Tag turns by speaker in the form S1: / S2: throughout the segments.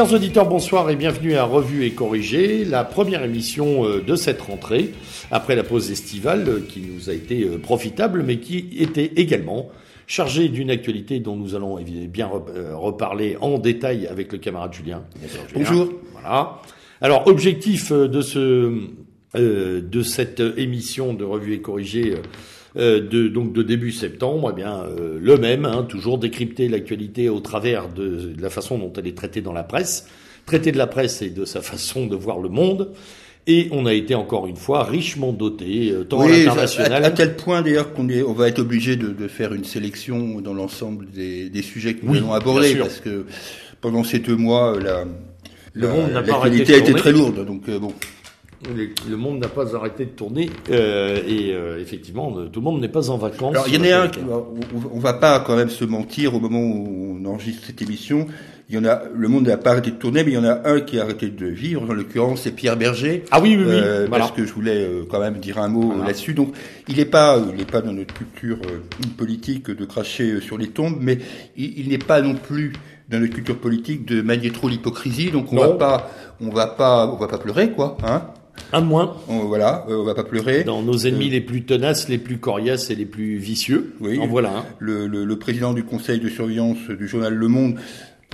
S1: Chers auditeurs, bonsoir et bienvenue à Revue et Corrigé, la première émission euh, de cette rentrée, après la pause estivale euh, qui nous a été euh, profitable, mais qui était également chargée d'une actualité dont nous allons bien reparler en détail avec le camarade Julien.
S2: Bonjour.
S1: Voilà. Alors, objectif de, ce, de cette émission de Revue et Corrigé euh, de, donc de début septembre, eh bien euh, le même, hein, toujours décrypter l'actualité au travers de, la façon dont elle est traitée dans la presse, traiter de la presse et de sa façon de voir le monde. Et on a été encore une fois richement doté, euh, tant à l'international.
S2: À, tel point d'ailleurs qu'on on va être obligé de, de, faire une sélection dans l'ensemble des, des, sujets que nous allons aborder, parce que pendant ces deux mois, la,
S1: le monde n'a
S2: pas a été très lourde. Donc bon
S1: le monde n'a pas arrêté de tourner euh, et euh, effectivement, tout le monde n'est pas en vacances.
S2: Alors il y en a un, on va pas quand même se mentir au moment où on enregistre cette émission. Il y en a, le monde n'a pas arrêté de tourner, mais il y en a un qui a arrêté de vivre. En l'occurrence, c'est Pierre Berger.
S1: Ah oui, oui, oui.
S2: Euh, Parce que je voulais euh, quand même dire un mot là-dessus. Donc, il n'est pas, il n'est pas dans notre culture politique de cracher sur les tombes, mais il, il n'est pas non plus dans notre culture politique de manier trop l'hypocrisie. Donc, on va pas, on va pas, on va pas pleurer, quoi. Hein
S1: un moins.
S2: On, voilà, euh, on va pas pleurer.
S1: Dans nos ennemis euh, les plus tenaces, les plus coriaces et les plus vicieux.
S2: Oui. En voilà. Le, le, le, président du conseil de surveillance du journal Le Monde,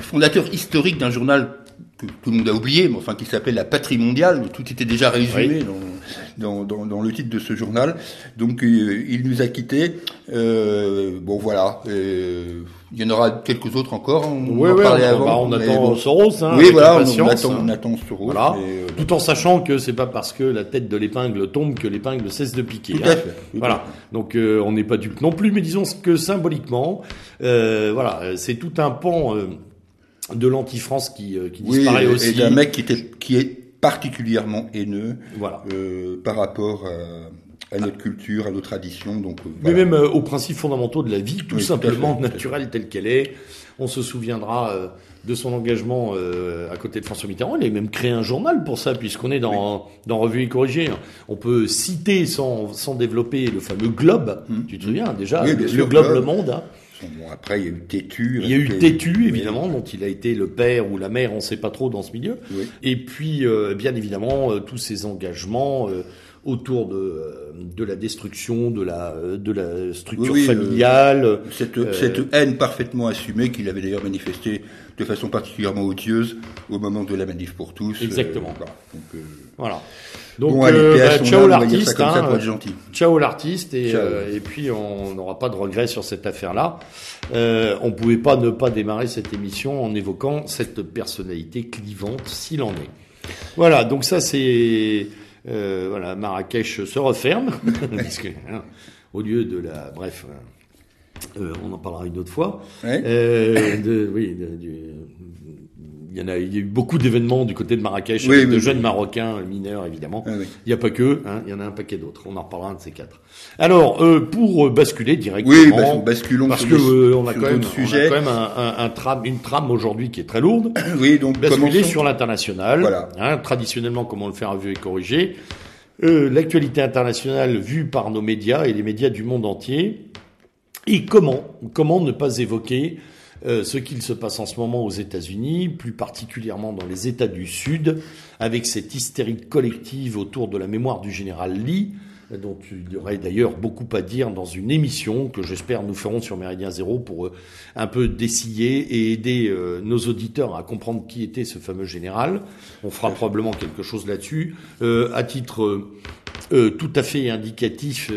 S2: fondateur historique d'un journal que tout le monde a oublié, mais enfin qui s'appelle La Patrie mondiale, tout était déjà résumé dans, dans, dans, le titre de ce journal. Donc euh, il nous a quittés. Euh, bon voilà. Il y en aura quelques autres encore.
S1: On oui, oui, avant, bah, on attend Soros. Hein,
S2: oui, voilà, on, attend, on attend Soros.
S1: Voilà. Euh, Tout en sachant que c'est pas parce que la tête de l'épingle tombe que l'épingle cesse de piquer.
S2: Tout à fait.
S1: voilà. Donc euh, on n'est pas dupe non plus, mais disons que symboliquement, euh, voilà, c'est tout un pan de l'anti-France qui, qui disparaît aussi.
S2: Et d'un mec qui, était, qui est particulièrement haineux voilà. par rapport à à notre culture, à nos traditions. Donc,
S1: euh, Mais même euh, aux principes fondamentaux de la vie, tout simplement naturelle telle qu'elle est. On se souviendra euh, de son engagement à côté de François Mitterrand. Il a même créé un journal pour ça, puisqu'on est dans, dans Revue et Corrigée. On peut citer sans, sans développer le fameux Globe. Hum. Tu te souviens déjà le, Globe, Le Monde. Hein.
S2: Bon, après, il y a eu Tétu.
S1: Il y a eu Tétu, évidemment, dont il a été le père ou la mère, on ne sait pas trop dans ce milieu. Et puis, bien évidemment, tous ces engagements autour de, de la destruction de la, de la structure euh, familiale.
S2: cette, euh, cette, haine parfaitement assumée qu'il avait d'ailleurs manifestée de façon particulièrement odieuse au moment de la manif pour tous.
S1: Euh, Exactement. voilà. Donc, bah, ciao l'artiste, hein, ciao l'artiste, et, et puis on n'aura pas de regrets sur cette affaire-là. Euh, on pouvait pas ne pas démarrer cette émission en évoquant cette personnalité clivante, s'il en est. Voilà, donc ça c'est euh, voilà, Marrakech se referme, parce que, hein, au lieu de la, bref, euh, on en parlera une autre fois. Euh, de, oui, de, du, il y en a, il y a eu beaucoup d'événements du côté de Marrakech, de jeunes Marocains mineurs évidemment. Ah il n'y a pas que, hein, il y en a un paquet d'autres. On en reparlera un de ces quatre. Alors, euh, pour basculer directement,
S2: oui, bah, basculons
S1: parce que euh, on, a quand même, on a quand même un, un, tram, une trame aujourd'hui qui est très lourde.
S2: oui, donc
S1: basculer sur l'international. Voilà. Hein, traditionnellement, comme on le fait en vue et corrigé. Euh, L'actualité internationale vue par nos médias et les médias du monde entier. Et comment, comment ne pas évoquer euh, ce qu'il se passe en ce moment aux États-Unis, plus particulièrement dans les États du Sud, avec cette hystérie collective autour de la mémoire du général Lee, dont il y aurait d'ailleurs beaucoup à dire dans une émission que j'espère nous ferons sur Méridien Zéro pour euh, un peu dessiller et aider euh, nos auditeurs à comprendre qui était ce fameux général. On fera probablement quelque chose là-dessus. à titre tout à fait indicatif,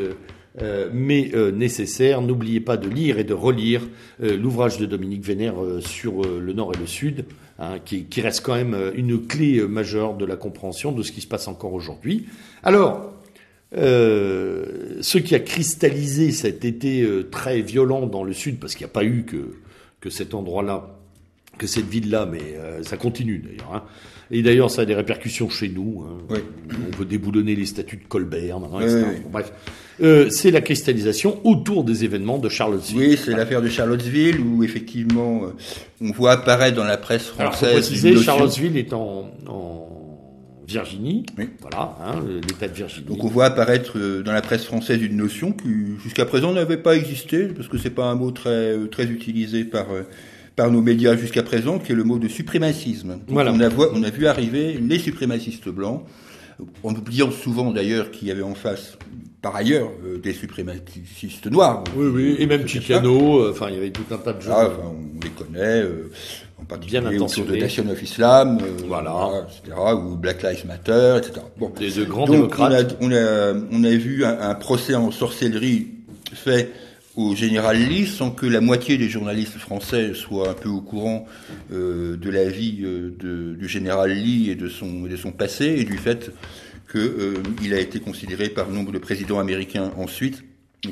S1: euh, mais euh, nécessaire. N'oubliez pas de lire et de relire euh, l'ouvrage de Dominique Vénère sur le Nord et le Sud, hein, qui, reste quand même une clé majeure de la compréhension de ce qui se passe encore aujourd'hui. Alors, ce qui a cristallisé cet été très violent dans le Sud, parce qu'il n'y a pas eu que, que cet endroit-là, que cette ville-là, mais ça continue d'ailleurs. Hein, et d'ailleurs, ça a des répercussions chez nous. Hein. On veut déboulonner les statuts de Colbert, bref. Euh, c'est la cristallisation autour des événements de Charlottesville.
S2: Oui, c'est l'affaire de Charlottesville où effectivement euh, on voit apparaître dans la presse française. Alors, faut
S1: préciser, Charlottesville est en, Virginie, voilà, hein, l'État de Virginie.
S2: Donc on voit apparaître euh, dans la presse française une notion qui jusqu'à présent n'avait pas existé parce que c'est pas un mot très très utilisé par par nos médias jusqu'à présent, qui est le mot de suprémacisme. Voilà. On, a, on a vu arriver les suprémacistes blancs, en oubliant souvent d'ailleurs qu'il y avait en face par ailleurs euh, des suprémacistes noirs.
S1: Oui, oui, et même Chicano, euh, enfin il y avait tout un tas de gens.
S2: Ah, on les connaît, euh, en particulier Bien autour de Nation of Islam, voilà. etc., ou Black Lives Matter, etc.
S1: Bon. Des de grands démocrates.
S2: On a, on a, vu un, un, procès en sorcellerie fait au général Lee sans que la moitié des journalistes français soient un peu au courant euh, de la vie de, du général Lee et de son, de son passé et du fait qu'il euh, a été considéré par nombre de présidents américains ensuite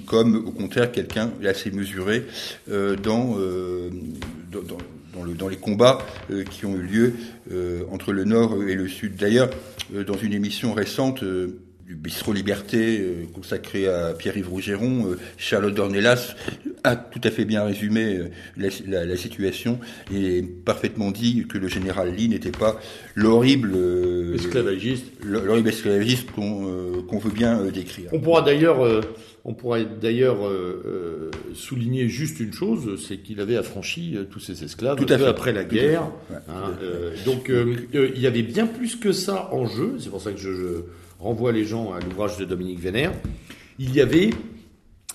S2: comme au contraire quelqu'un assez mesuré euh, dans, euh, dans, dans, le, dans, les combats euh, qui ont eu lieu euh, entre le Nord et le Sud. D'ailleurs, dans une émission récente, du Bistrot Liberté euh, consacré à Pierre-Yves Rougeron, euh, Charlotte Dornelas a tout à fait bien résumé euh, la, situation et parfaitement dit que le général Lee n'était pas l'horrible
S1: esclavagiste,
S2: l'horrible esclavagiste qu'on veut bien décrire.
S1: On pourra d'ailleurs on pourrait d'ailleurs souligner juste une chose, c'est qu'il avait affranchi tous ses esclaves
S2: Tout à fait.
S1: après la guerre. Hein, donc il y avait bien plus que ça en jeu. C'est pour ça que je renvoie les gens à l'ouvrage de Dominique Vénère, il y avait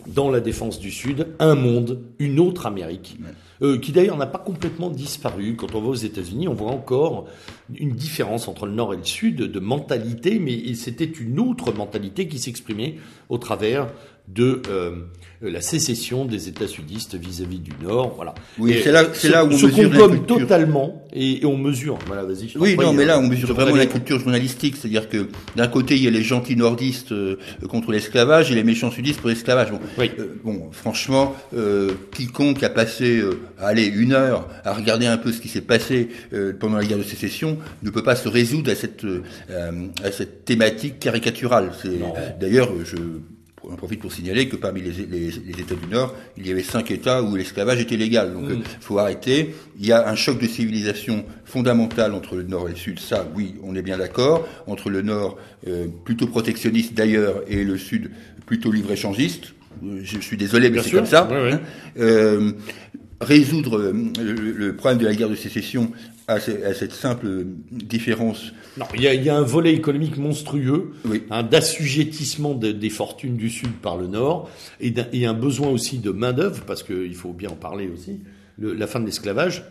S1: dans la défense du Sud un monde, une autre Amérique, euh, qui d'ailleurs n'a pas complètement disparu. Quand on va aux États-Unis, on voit encore une différence entre le Nord et le Sud de mentalité, mais c'était une autre mentalité qui s'exprimait au travers de euh, la sécession des États sudistes vis-à-vis du Nord. Voilà.
S2: Oui, c'est là, c'est là où on se
S1: mesure totalement et, on mesure. Voilà, vas-y.
S2: Oui, non, mais là on mesure vraiment la culture journalistique, c'est-à-dire que d'un côté il y a les gentils nordistes euh, contre l'esclavage et les méchants sudistes pour l'esclavage. Bon, euh, bon, franchement, quiconque a passé, allez, une heure à regarder un peu ce qui s'est passé pendant la guerre de sécession ne peut pas se résoudre à cette à cette thématique caricaturale. C'est d'ailleurs je on profite pour signaler que parmi les, États du Nord, il y avait cinq États où l'esclavage était légal. Donc, il mm. faut arrêter. Il y a un choc de civilisation fondamental entre le Nord et le Sud. Ça, oui, on est bien d'accord. Entre le Nord, euh, plutôt protectionniste d'ailleurs, et le Sud, plutôt libre-échangiste. Je, suis désolé, mais c'est comme ça. Hein. Euh, résoudre euh, le, problème de la guerre de sécession à, cette simple différence.
S1: Non, il y a, un volet économique monstrueux, hein, d'assujettissement des fortunes du Sud par le Nord, et, un, besoin aussi de main-d'œuvre, parce qu'il faut bien en parler aussi. la fin de l'esclavage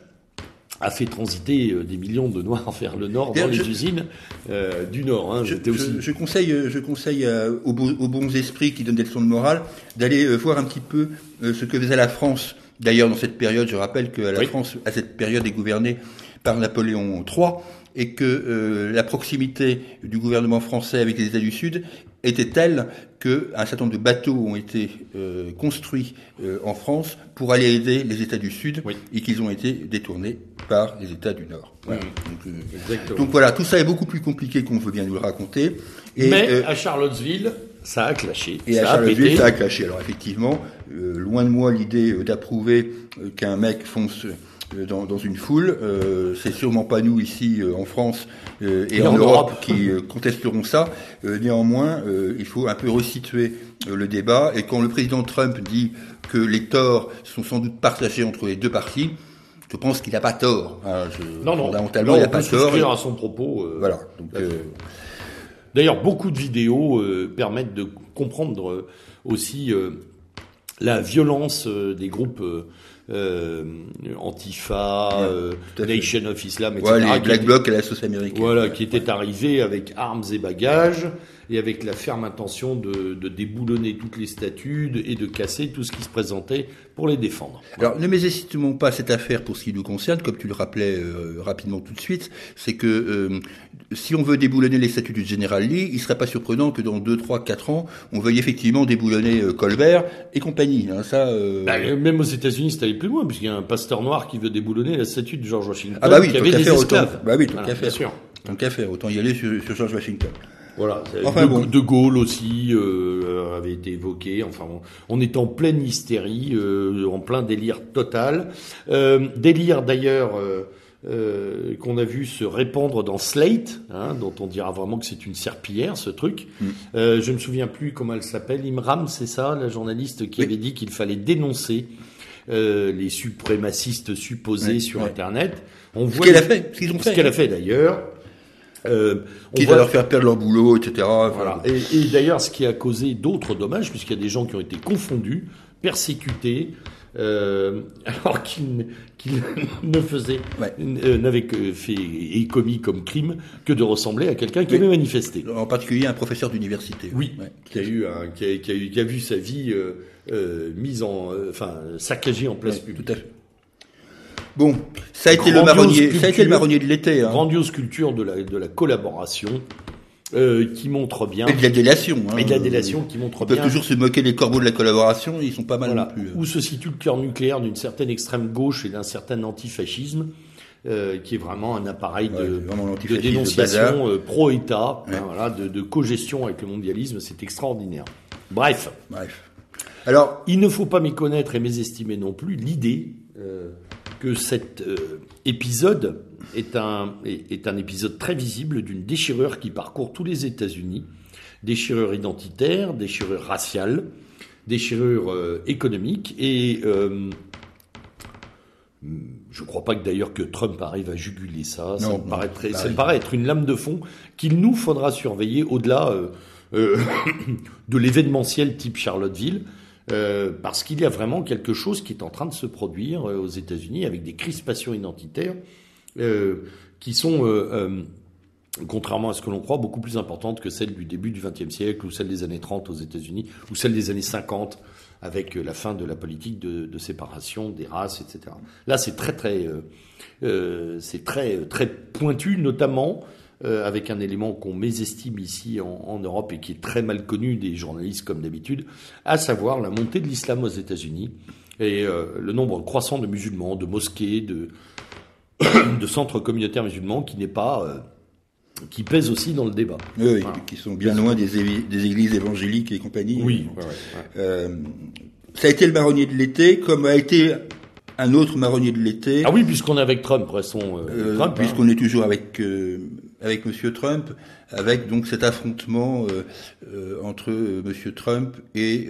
S1: a fait transiter euh, des millions de Noirs vers le Nord dans les usines euh, du Nord. Hein,
S2: je, aussi... je, conseille, je conseille aux, bons esprits qui donnent des leçons de morale d'aller voir un petit peu ce que faisait la France D'ailleurs, dans cette période, je rappelle que la France, à cette période, est gouvernée par Napoléon III et que euh, la proximité du gouvernement français avec les États du Sud était telle qu'un certain nombre de bateaux ont été euh, construits euh, en France pour aller aider les États du Sud et qu'ils ont été détournés par les États du Nord. Donc, voilà, tout ça est beaucoup plus compliqué qu'on veut bien nous le raconter.
S1: Mais à Charlottesville, ça a clashé.
S2: Et à Charlottesville, ça a clashé. Alors effectivement, loin de moi l'idée d'approuver qu'un mec fonce euh, dans, dans, une foule. Euh, c'est sûrement pas nous ici euh, en France euh, et, en, Europe, qui contesteront ça. néanmoins, il faut un peu resituer le débat. Et quand le président Trump dit que les torts sont sans doute partagés entre les deux parties, je pense qu'il n'a pas tort.
S1: Hein, je, non, non. Fondamentalement, il n'a pas tort. à son propos.
S2: voilà. Donc,
S1: D'ailleurs, beaucoup de vidéos permettent de comprendre aussi la violence des groupes euh, Antifa, euh, Nation of Islam, etc.
S2: Ouais, les Black Bloc et la sauce américaine.
S1: Voilà, qui étaient arrivés avec armes et bagages et avec la ferme intention de, de, déboulonner toutes les statues et de casser tout ce qui se présentait pour les défendre.
S2: Alors ne mésestimons pas cette affaire pour ce qui nous concerne, comme tu le rappelais euh, rapidement tout de suite, c'est que euh, si on veut déboulonner les statues du général Lee, il ne serait pas surprenant que dans 2, 3, 4 ans, on veuille effectivement déboulonner euh, Colbert et compagnie. Hein, ça,
S1: bah, même aux États-Unis, c'est allé plus loin, puisqu'il y a un pasteur noir qui veut déboulonner la statue de George Washington.
S2: Ah bah oui,
S1: qui
S2: avait
S1: des
S2: esclaves. Autant, bah oui, tant qu'à faire. Tant qu'à faire, autant y aller sur, sur George Washington.
S1: Voilà. de, Gaulle aussi euh, avait été évoqué. Enfin, on, est en pleine hystérie, euh, en plein délire total. Euh, délire d'ailleurs euh, qu'on a vu se répandre dans Slate, hein, dont on dira vraiment que c'est une serpillière, ce truc. Mm. je ne me souviens plus comment elle s'appelle. Imram, c'est ça, la journaliste qui avait dit qu'il fallait dénoncer les suprémacistes supposés sur Internet.
S2: On voit ce qu'elle a fait,
S1: ce qu'ils ont fait. Ce qu'elle a fait d'ailleurs.
S2: Euh, qui va leur faire perdre leur boulot, etc.
S1: Voilà. Et, d'ailleurs, ce qui a causé d'autres dommages, puisqu'il y a des gens qui ont été confondus, persécutés, euh, alors qu'ils ne faisaient, euh, n'avaient fait et commis comme crime que de ressembler à quelqu'un qui avait manifesté.
S2: En particulier un professeur d'université.
S1: Oui, qui a eu, un, qui, a, qui, a eu, qui a vu sa vie euh, mise en, enfin saccagée en place publique.
S2: Tout à fait. Bon, ça a été le marronnier, ça a été le marronnier de l'été.
S1: Hein. Grandiose culture de la, de la collaboration. Euh, qui montre bien.
S2: Et de la délation.
S1: Hein. Et de la délation qui montre
S2: bien. On peut toujours se moquer des corbeaux de la collaboration, ils sont pas mal non plus.
S1: Où se situe le cœur nucléaire d'une certaine extrême gauche et d'un certain antifascisme, euh, qui est vraiment un appareil de, de, dénonciation euh, pro-État, hein, voilà, de, de co-gestion avec le mondialisme, c'est extraordinaire. Bref.
S2: Bref.
S1: Alors, il ne faut pas méconnaître et mésestimer non plus l'idée euh, que cet euh, épisode est un, est, un épisode très visible d'une déchirure qui parcourt tous les États-Unis, déchirure identitaire, déchirure raciale, déchirure euh, économique et euh, je ne crois pas que d'ailleurs que Trump arrive à juguler ça. ça, me, paraît ça me paraît être une lame de fond qu'il nous faudra surveiller au-delà de l'événementiel type Charlottesville. Euh, parce qu'il y a vraiment quelque chose qui est en train de se produire euh, aux États-Unis avec des crispations identitaires euh, qui sont, contrairement à ce que l'on croit, beaucoup plus importantes que celles du début du XXe siècle ou celles des années 30 aux États-Unis ou celles des années 50 avec la fin de la politique de, de séparation des races, etc. Là, c'est très très, c'est très très pointu, notamment euh, avec un élément qu'on mésestime ici en, Europe et qui est très mal connu des journalistes comme d'habitude, à savoir la montée de l'islam aux États-Unis et euh, le nombre croissant de musulmans, de mosquées, de, de centres communautaires musulmans qui n'est pas euh, qui pèse aussi dans le débat.
S2: Oui, qui sont bien loin des, des, églises évangéliques et compagnie.
S1: Oui.
S2: ça a été le marronnier de l'été, comme a été un autre marronnier de l'été.
S1: Ah oui, puisqu'on est avec Trump, restons
S2: Trump. Puisqu'on est toujours avec avec Monsieur Trump, avec donc cet affrontement euh, euh, entre euh, Monsieur Trump et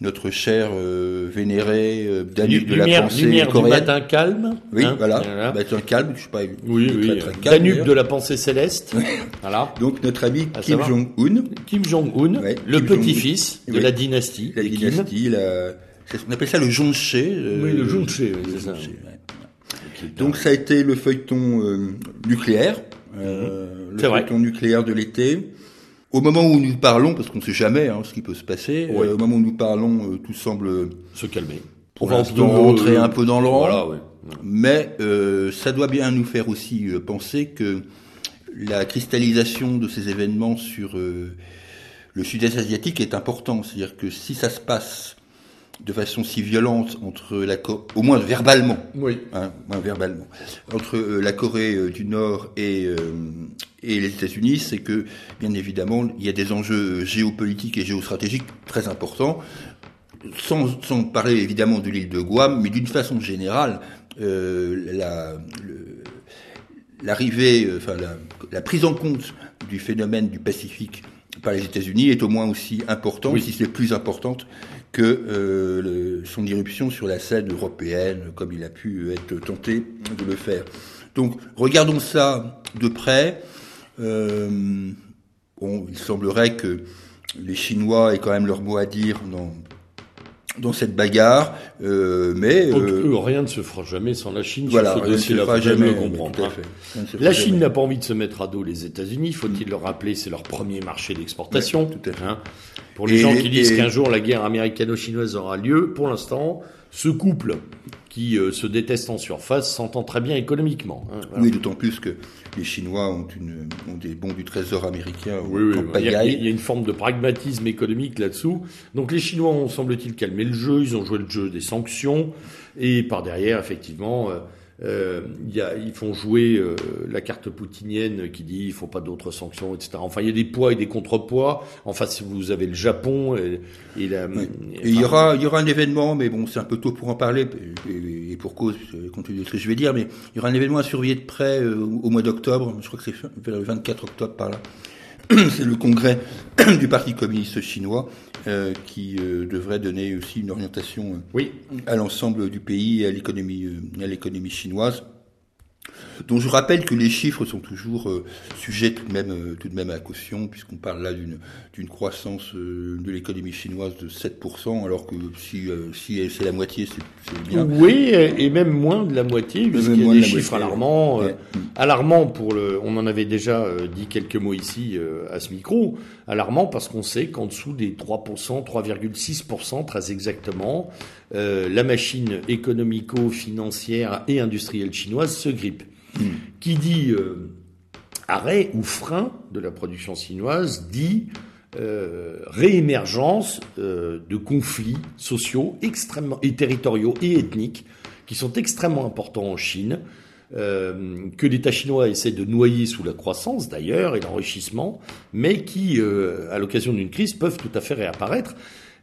S2: notre cher vénéré Danube de la pensée
S1: lumière du matin calme.
S2: Oui, hein, voilà. voilà. Matin calme, je sais pas.
S1: Oui, oui. Très, calme, Danube de la pensée céleste.
S2: voilà. Donc notre ami Kim Jong-un.
S1: Kim Jong-un, le petit-fils de la dynastie.
S2: La dynastie, la... on appelle ça le Jongche.
S1: oui, le Jongche, c'est ça.
S2: Donc ça a été le feuilleton nucléaire. Euh, le feuilleton nucléaire de l'été. Au moment où nous parlons, parce qu'on ne sait jamais hein, ce qui peut se passer, euh, au moment où nous parlons, euh, tout semble
S1: se calmer.
S2: Pour l'instant, rentrer un peu dans l'ordre. Mais ça doit bien nous faire aussi penser que la cristallisation de ces événements sur le sud-est asiatique est important. C'est-à-dire que si ça se passe de façon si violente entre la au moins verbalement,
S1: oui,
S2: hein, moins verbalement, entre euh, la Corée euh, du Nord et euh, et les États-Unis, c'est que bien évidemment il y a des enjeux géopolitiques et géostratégiques très importants. Sans, sans parler évidemment de l'île de Guam, mais d'une façon générale, la l'arrivée, enfin la, la prise en compte du phénomène du Pacifique par les États-Unis est au moins aussi importante, si c'est plus importante que euh, son irruption sur la scène européenne, comme il a pu être tenté de le faire. Donc, regardons ça de près. Euh, bon, il semblerait que les Chinois aient quand même leur mot à dire dans dans cette bagarre, euh, mais
S1: euh, rien ne se fera jamais sans la Chine. Voilà, rien ne se fera jamais. Comprendre, hein. La Chine n'a pas envie de se mettre à dos les États-Unis. Faut-il le rappeler, c'est leur premier marché d'exportation. tout à fait. Hein. Pour les gens qui disent qu'un jour la guerre américano-chinoise aura lieu, pour l'instant, ce couple qui euh, se déteste en surface s'entend très bien économiquement.
S2: Hein, oui, d'autant plus que les Chinois ont, une, ont des bons du trésor américain.
S1: Oui, oui, il, y a, il y, a, une forme de pragmatisme économique là-dessous. Donc les Chinois ont, semble-t-il, calmé le jeu, ils ont joué le jeu des sanctions, et par derrière, effectivement... Euh, y a, ils font jouer euh, la carte poutinienne qui dit il faut pas d'autres sanctions, etc. Enfin, il y a des poids et des contrepoids. En face, vous avez le Japon et, et, la,
S2: il y aura, il y aura un événement, mais bon, c'est un peu tôt pour en parler et, pour cause, compte tenu de ce que je vais dire, mais il y aura un événement à surveiller de près euh, au mois d'octobre. Je crois que c'est le 24 octobre par là. c'est le congrès du Parti communiste chinois euh, qui euh, devrait donner aussi une orientation oui. à l'ensemble du pays et à l'économie à l'économie chinoise. Donc je rappelle que les chiffres sont toujours euh, sujets tout de même euh, tout de même à caution puisqu'on parle là d'une croissance euh, de l'économie chinoise de 7% alors que si si c'est la moitié c'est bien.
S1: Oui et même moins de la moitié puisqu'il y a des chiffres alarmants alarmants pour le on en avait déjà dit quelques mots ici à ce micro alarmant parce qu'on sait qu'en dessous des 3% 3,6% très exactement la machine économico-financière et industrielle chinoise se grippe. Hmm. Qui dit euh, arrêt ou frein de la production chinoise dit euh, réémergence euh, de conflits sociaux extrêmement et territoriaux et ethniques qui sont extrêmement importants en Chine, que l'État chinois essaie de noyer sous la croissance d'ailleurs et l'enrichissement, mais qui, à l'occasion d'une crise, peuvent tout à fait réapparaître.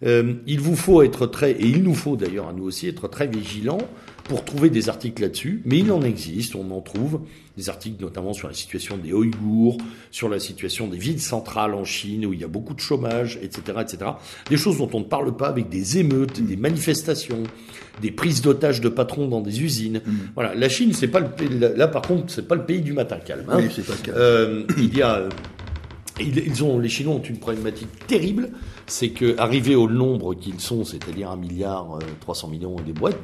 S1: il vous faut être très, et il nous faut d'ailleurs à nous aussi être très vigilants pour trouver des articles là-dessus, mais il en existe, on en trouve des articles notamment sur la situation des Ouïghours, sur la situation des villes centrales en Chine où il y a beaucoup de chômage, etc., etc. Des choses dont on ne parle pas avec des émeutes, des manifestations, des prises d'otages de patrons dans des usines. Mm. Voilà, la Chine, c'est pas le pays, là par contre, c'est pas le pays du matin calme.
S2: Hein. Oui, c'est pas le calme.
S1: Euh, il y a ils ont, les Chinois ont une problématique terrible, c'est que arrivés au nombre qu'ils sont, c'est-à-dire un milliard 300 euh, millions des boîtes,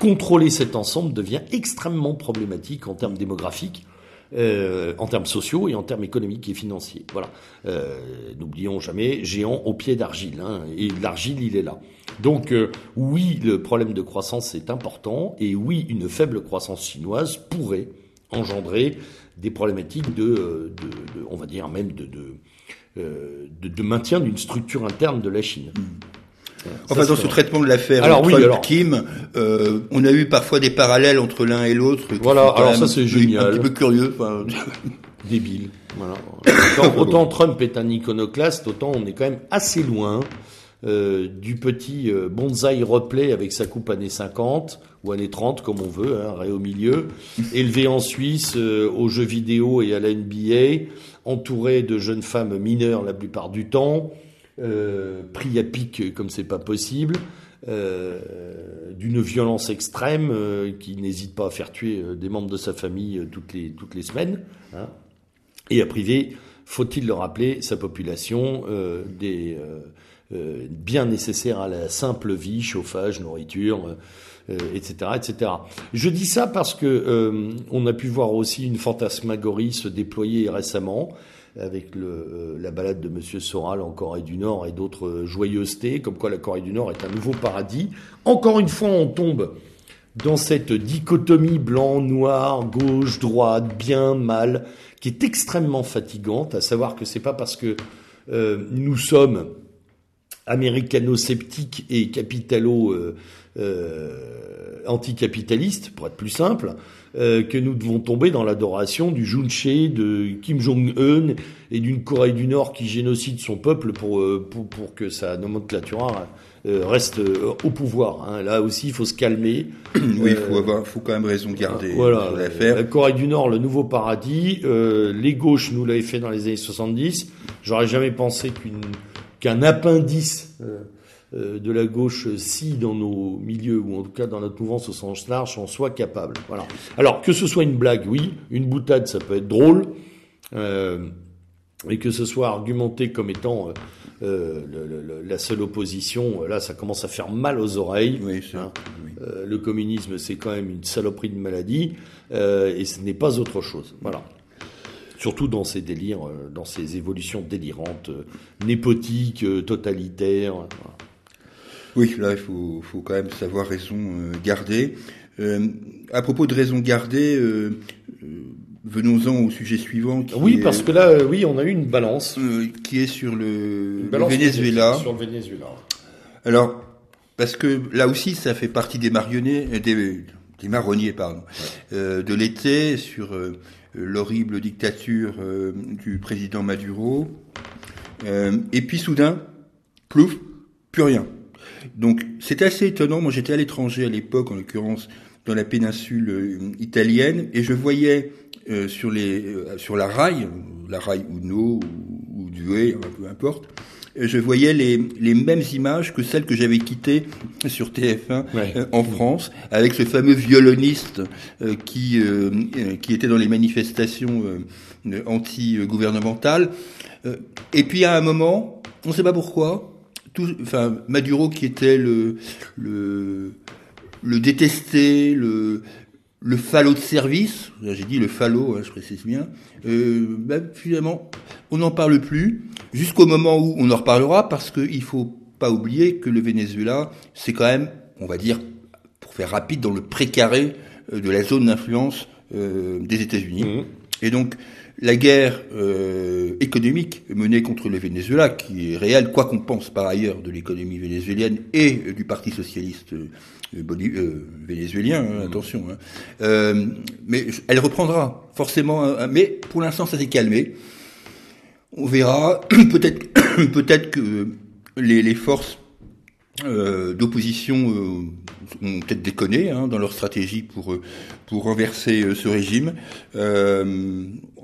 S1: contrôler cet ensemble devient extrêmement problématique en termes démographiques. Euh, en termes sociaux et en termes économiques et financiers. Voilà. Euh, N'oublions jamais, géant au pied d'argile. Hein, et l'argile, il est là. Donc euh, oui, le problème de croissance est important. Et oui, une faible croissance chinoise pourrait engendrer des problématiques de, euh, de, de on va dire même de, de, euh, de maintien d'une structure interne de la Chine.
S2: Mmh. Enfin, dans ce traitement de l'affaire alors, oui, Kim, euh, on a eu parfois des parallèles entre l'un et l'autre.
S1: Voilà, alors ça c'est génial.
S2: Un petit peu curieux. Enfin...
S1: Débile. Voilà. autant Trump est un iconoclaste, autant on est quand même assez loin euh, du petit euh, bonsaï replay avec sa coupe années 50 ou années 30 comme on veut, hein, au milieu, élevé en Suisse euh, aux jeux vidéo et à la NBA, entouré de jeunes femmes mineures la plupart du temps, pris à pic comme c'est pas possible. d'une violence extrême qui n'hésite pas à faire tuer des membres de sa famille toutes les toutes les semaines hein, et à priver faut-il le rappeler sa population des euh, bien nécessaires à la simple vie, chauffage, nourriture, etc., euh, etc. Je dis ça parce que euh, on a pu voir aussi une fantasmagorie se déployer récemment avec le, la balade de Monsieur Soral en Corée du Nord et d'autres joyeusetés, comme quoi la Corée du Nord est un nouveau paradis. Encore une fois, on tombe dans cette dichotomie blanc-noir, gauche-droite, bien, mal, qui est extrêmement fatigante, à savoir que c'est pas parce que nous sommes américano-sceptique et capitalo euh, euh, anticapitaliste, pour être plus simple, euh, que nous devons tomber dans l'adoration du Junche, de Kim Jong-un et d'une Corée du Nord qui génocide son peuple pour, euh, pour, pour que sa nomenclature euh, reste au pouvoir. Hein. Là aussi, il faut se calmer.
S2: oui, il faut, avoir, faut quand même raison garder
S1: voilà, l'affaire. La Corée du Nord, le nouveau paradis. les gauches nous l'avaient fait dans les années 70. J'aurais jamais pensé qu'une qu'un appendice euh, euh, de la gauche, si dans nos milieux, ou en tout cas dans notre mouvance au sens large, en soit capable. Voilà. Alors, que ce soit une blague, oui, une boutade, ça peut être drôle, euh, et que ce soit argumenté comme étant la seule opposition, là, ça commence à faire mal aux oreilles.
S2: Oui, hein.
S1: le communisme, c'est quand même une saloperie de maladie, et ce n'est pas autre chose. Voilà surtout dans ces délires, euh, dans ces évolutions délirantes, euh, népotiques, euh, totalitaires.
S2: Oui, là, il faut, quand même savoir raison garder. à propos de raison garder, venons-en au sujet suivant.
S1: oui, parce que là, oui, on a eu une balance.
S2: qui est sur le, Venezuela.
S1: Sur le Venezuela.
S2: Alors, parce que là aussi, ça fait partie des marionnettes, des, des marronniers, pardon, de l'été sur l'horrible dictature euh, du président Maduro. Euh, et puis soudain, plouf, plus rien. Donc c'est assez étonnant. Moi j'étais à l'étranger à l'époque, en l'occurrence dans la péninsule euh, italienne, et je voyais sur les sur la rail, la rail Uno ou, pollué, peu importe je voyais les, les mêmes images que celles que j'avais quittées sur TF1 euh, en France, avec ce fameux violoniste euh, qui, euh, qui était dans les manifestations anti-gouvernementales. et puis à un moment, on ne sait pas pourquoi, enfin Maduro qui était le, le, le détesté, le, le falot de service, j'ai dit le falot, hein, je précise bien, euh, ben, finalement, on n'en parle plus, jusqu'au moment où on en reparlera, parce qu'il faut pas oublier que le Venezuela, c'est quand même, on va dire, pour faire rapide, dans le précaré euh, de la zone d'influence euh, des États-Unis. Mmh. Et donc, la guerre euh, économique menée contre le Venezuela, qui est réelle, quoi qu'on pense par ailleurs de l'économie vénézuélienne et du Parti socialiste euh, euh, vénézuélien, hein, mmh. attention. Hein. mais elle reprendra forcément. mais pour l'instant, ça s'est calmé. On verra. peut-être, peut-être que les, les forces d'opposition ont peut-être déconné hein, dans leur stratégie pour pour renverser ce régime.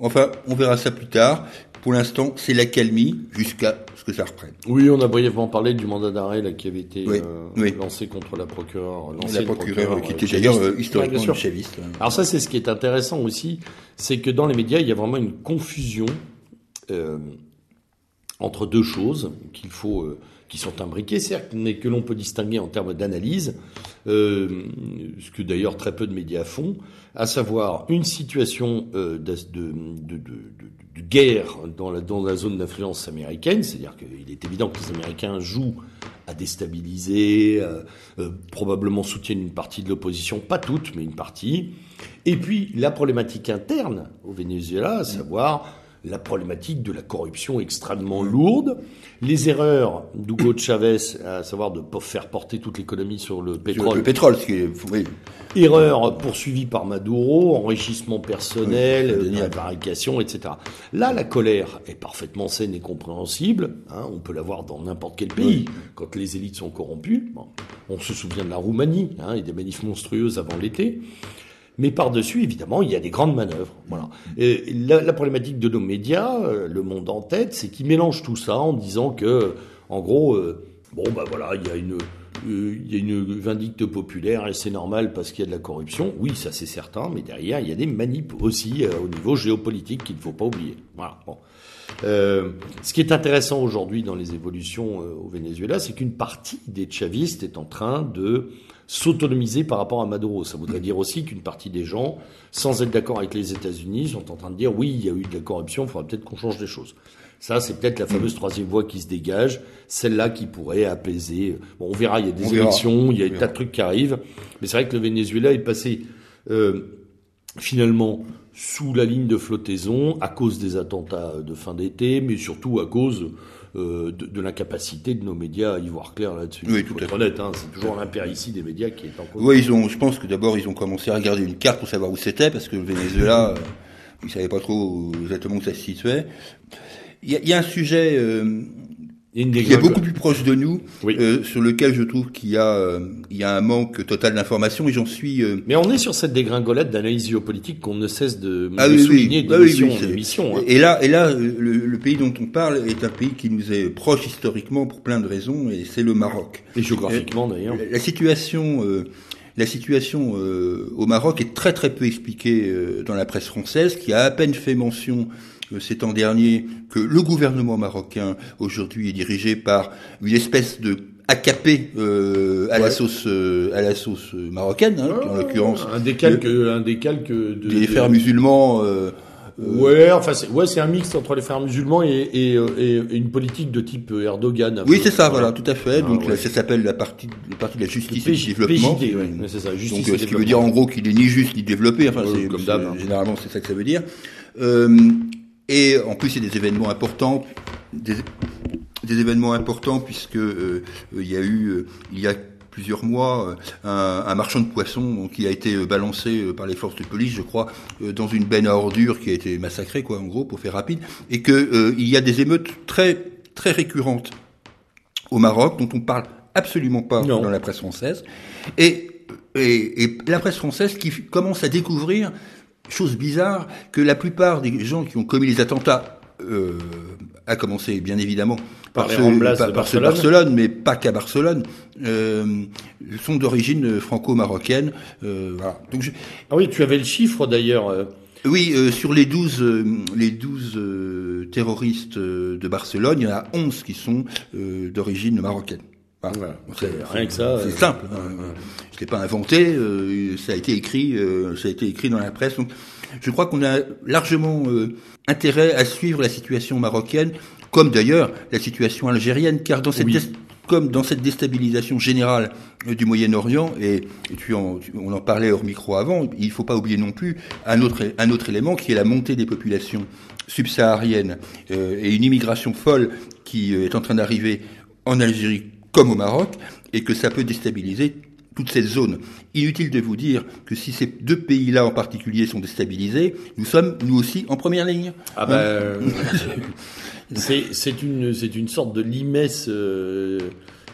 S2: Enfin, on verra ça plus tard. Pour l'instant, c'est l'accalmie jusqu'à ce que ça reprenne.
S1: Oui, on a brièvement parlé du mandat d'arrêt qui avait été euh, lancé contre la procureure.
S2: La procureure qui était d'ailleurs euh, historiquement chaviste. Hein.
S1: Alors ça, c'est ce qui est intéressant aussi, c'est que dans les médias, il y a vraiment une confusion euh, entre deux choses qu'il faut qui sont imbriquées, certes, mais que l'on peut distinguer en termes d'analyse, euh, ce que d'ailleurs très peu de médias font, à savoir une situation euh, de, de, de, de, guerre dans la, dans la zone d'influence américaine, c'est-à-dire qu'il est évident que les Américains jouent à déstabiliser, euh, probablement soutiennent une partie de l'opposition, pas toute, mais une partie, et puis la problématique interne au Venezuela, à savoir la problématique de la corruption extrêmement lourde, les erreurs d'Hugo Chavez, à savoir de faire porter toute l'économie sur le pétrole.
S2: Le pétrole, ce qui est, oui.
S1: Erreur poursuivie par Maduro, enrichissement personnel, oui, varication, etc. Là, la colère est parfaitement saine et compréhensible. Hein, on peut l'avoir dans n'importe quel pays. Quand les élites sont corrompues, on se souvient de la Roumanie hein, et des manifs monstrueuses avant l'été. Mais par-dessus, évidemment, il y a des grandes manœuvres. Voilà. La, problématique de nos médias, euh, le monde en tête, c'est qu'ils mélangent tout ça en disant que, en gros, euh, bon, bah voilà, il y a une, euh, il y a une vindicte populaire et c'est normal parce qu'il y a de la corruption. Oui, ça c'est certain, mais derrière, il y a des manips aussi au niveau géopolitique qu'il ne faut pas oublier. Voilà. Bon. Ce qui est intéressant aujourd'hui dans les évolutions au Venezuela, c'est qu'une partie des chavistes est en train de s'autonomiser par rapport à Maduro. Ça voudrait dire aussi qu'une partie des gens, sans être d'accord avec les États-Unis, sont en train de dire oui, il y a eu de la corruption, il faudra peut-être qu'on change des choses. Ça, c'est peut-être la fameuse troisième voie qui se dégage, celle-là qui pourrait apaiser. Bon, on verra, il y a des élections, il y a des tas de trucs qui arrivent, mais c'est vrai que le Venezuela est passé euh, finalement sous la ligne de flottaison à cause des attentats de fin d'été, mais surtout à cause euh, de, l'incapacité de nos médias à y voir clair là-dessus.
S2: Oui, tout à fait.
S1: honnête, hein, c'est toujours l'impéritie des médias qui est en cause.
S2: Oui, ils ont, je pense que d'abord ils ont commencé à regarder une carte pour savoir où c'était, parce que le Venezuela, euh, ils savaient pas trop exactement où ça se situait. Il y a, un sujet euh, qui est beaucoup plus proche de nous, euh, sur lequel je trouve qu'il y a euh, il y a un manque total d'information et j'en suis. Euh,
S1: Mais on est sur cette dégringolade d'analyse géopolitique qu'on ne cesse de, ah, souligner
S2: ah d'émission hein. Et là et là le, pays dont on parle est un pays qui nous est proche historiquement pour plein de raisons et c'est le Maroc.
S1: Et géographiquement d'ailleurs.
S2: La situation la situation au Maroc est très très peu expliquée dans la presse française, qui a à peine fait mention ces temps derniers que le gouvernement marocain aujourd'hui est dirigé par une espèce de AKP euh, à la sauce euh, à la sauce marocaine, hein, en l'occurrence
S1: un décalque un décalque de,
S2: des frères musulmans. Euh,
S1: ouais, enfin c'est ouais c'est un mix entre les frères musulmans et, et, et une politique de type Erdogan.
S2: Oui c'est ça voilà tout à fait ah, donc ça s'appelle la partie la partie de la justice et du développement.
S1: PJD, ouais, c'est ça.
S2: Justice donc ce qui veut dire en gros qu'il est ni juste ni développé enfin c'est comme hein. généralement c'est ça que ça veut dire. Euh, et en plus, il y a des événements importants, des, événements importants puisque euh, il y a eu, euh, il y a plusieurs mois, euh, un, marchand de poissons qui a été balancé par les forces de police, je crois, dans une benne à ordures qui a été massacrée, quoi, en gros, pour faire rapide, et que il y a des émeutes très très récurrentes au Maroc dont on parle absolument pas dans la presse française, et, et, et la presse française qui commence à découvrir chose bizarre, que la plupart des gens qui ont commis les attentats euh, à commencer bien évidemment par, par, Barcelone. mais pas qu'à Barcelone, euh, sont d'origine franco-marocaine. Euh, voilà.
S1: Donc Ah oui, tu avais le chiffre d'ailleurs. Euh.
S2: Oui, sur les 12, les 12 terroristes de Barcelone, il y en a 11 qui sont d'origine marocaine.
S1: C'est rien que ça.
S2: C'est simple. Hein. Je l'ai pas inventé. ça a été écrit. ça a été écrit dans la presse. Donc, je crois qu'on a largement intérêt à suivre la situation marocaine comme d'ailleurs la situation algérienne, car dans cette comme dans cette déstabilisation générale euh, du Moyen-Orient, et, tu on en parlait hors micro avant, il ne faut pas oublier non plus un autre, un autre élément qui est la montée des populations subsahariennes euh, et une immigration folle qui euh, est en train d'arriver en Algérie comme au Maroc, et que ça peut déstabiliser toute cette zone. Inutile de vous dire que si ces deux pays-là en particulier sont déstabilisés, nous sommes nous aussi en première ligne.
S1: Ah ben, C'est une, une sorte de limesse euh,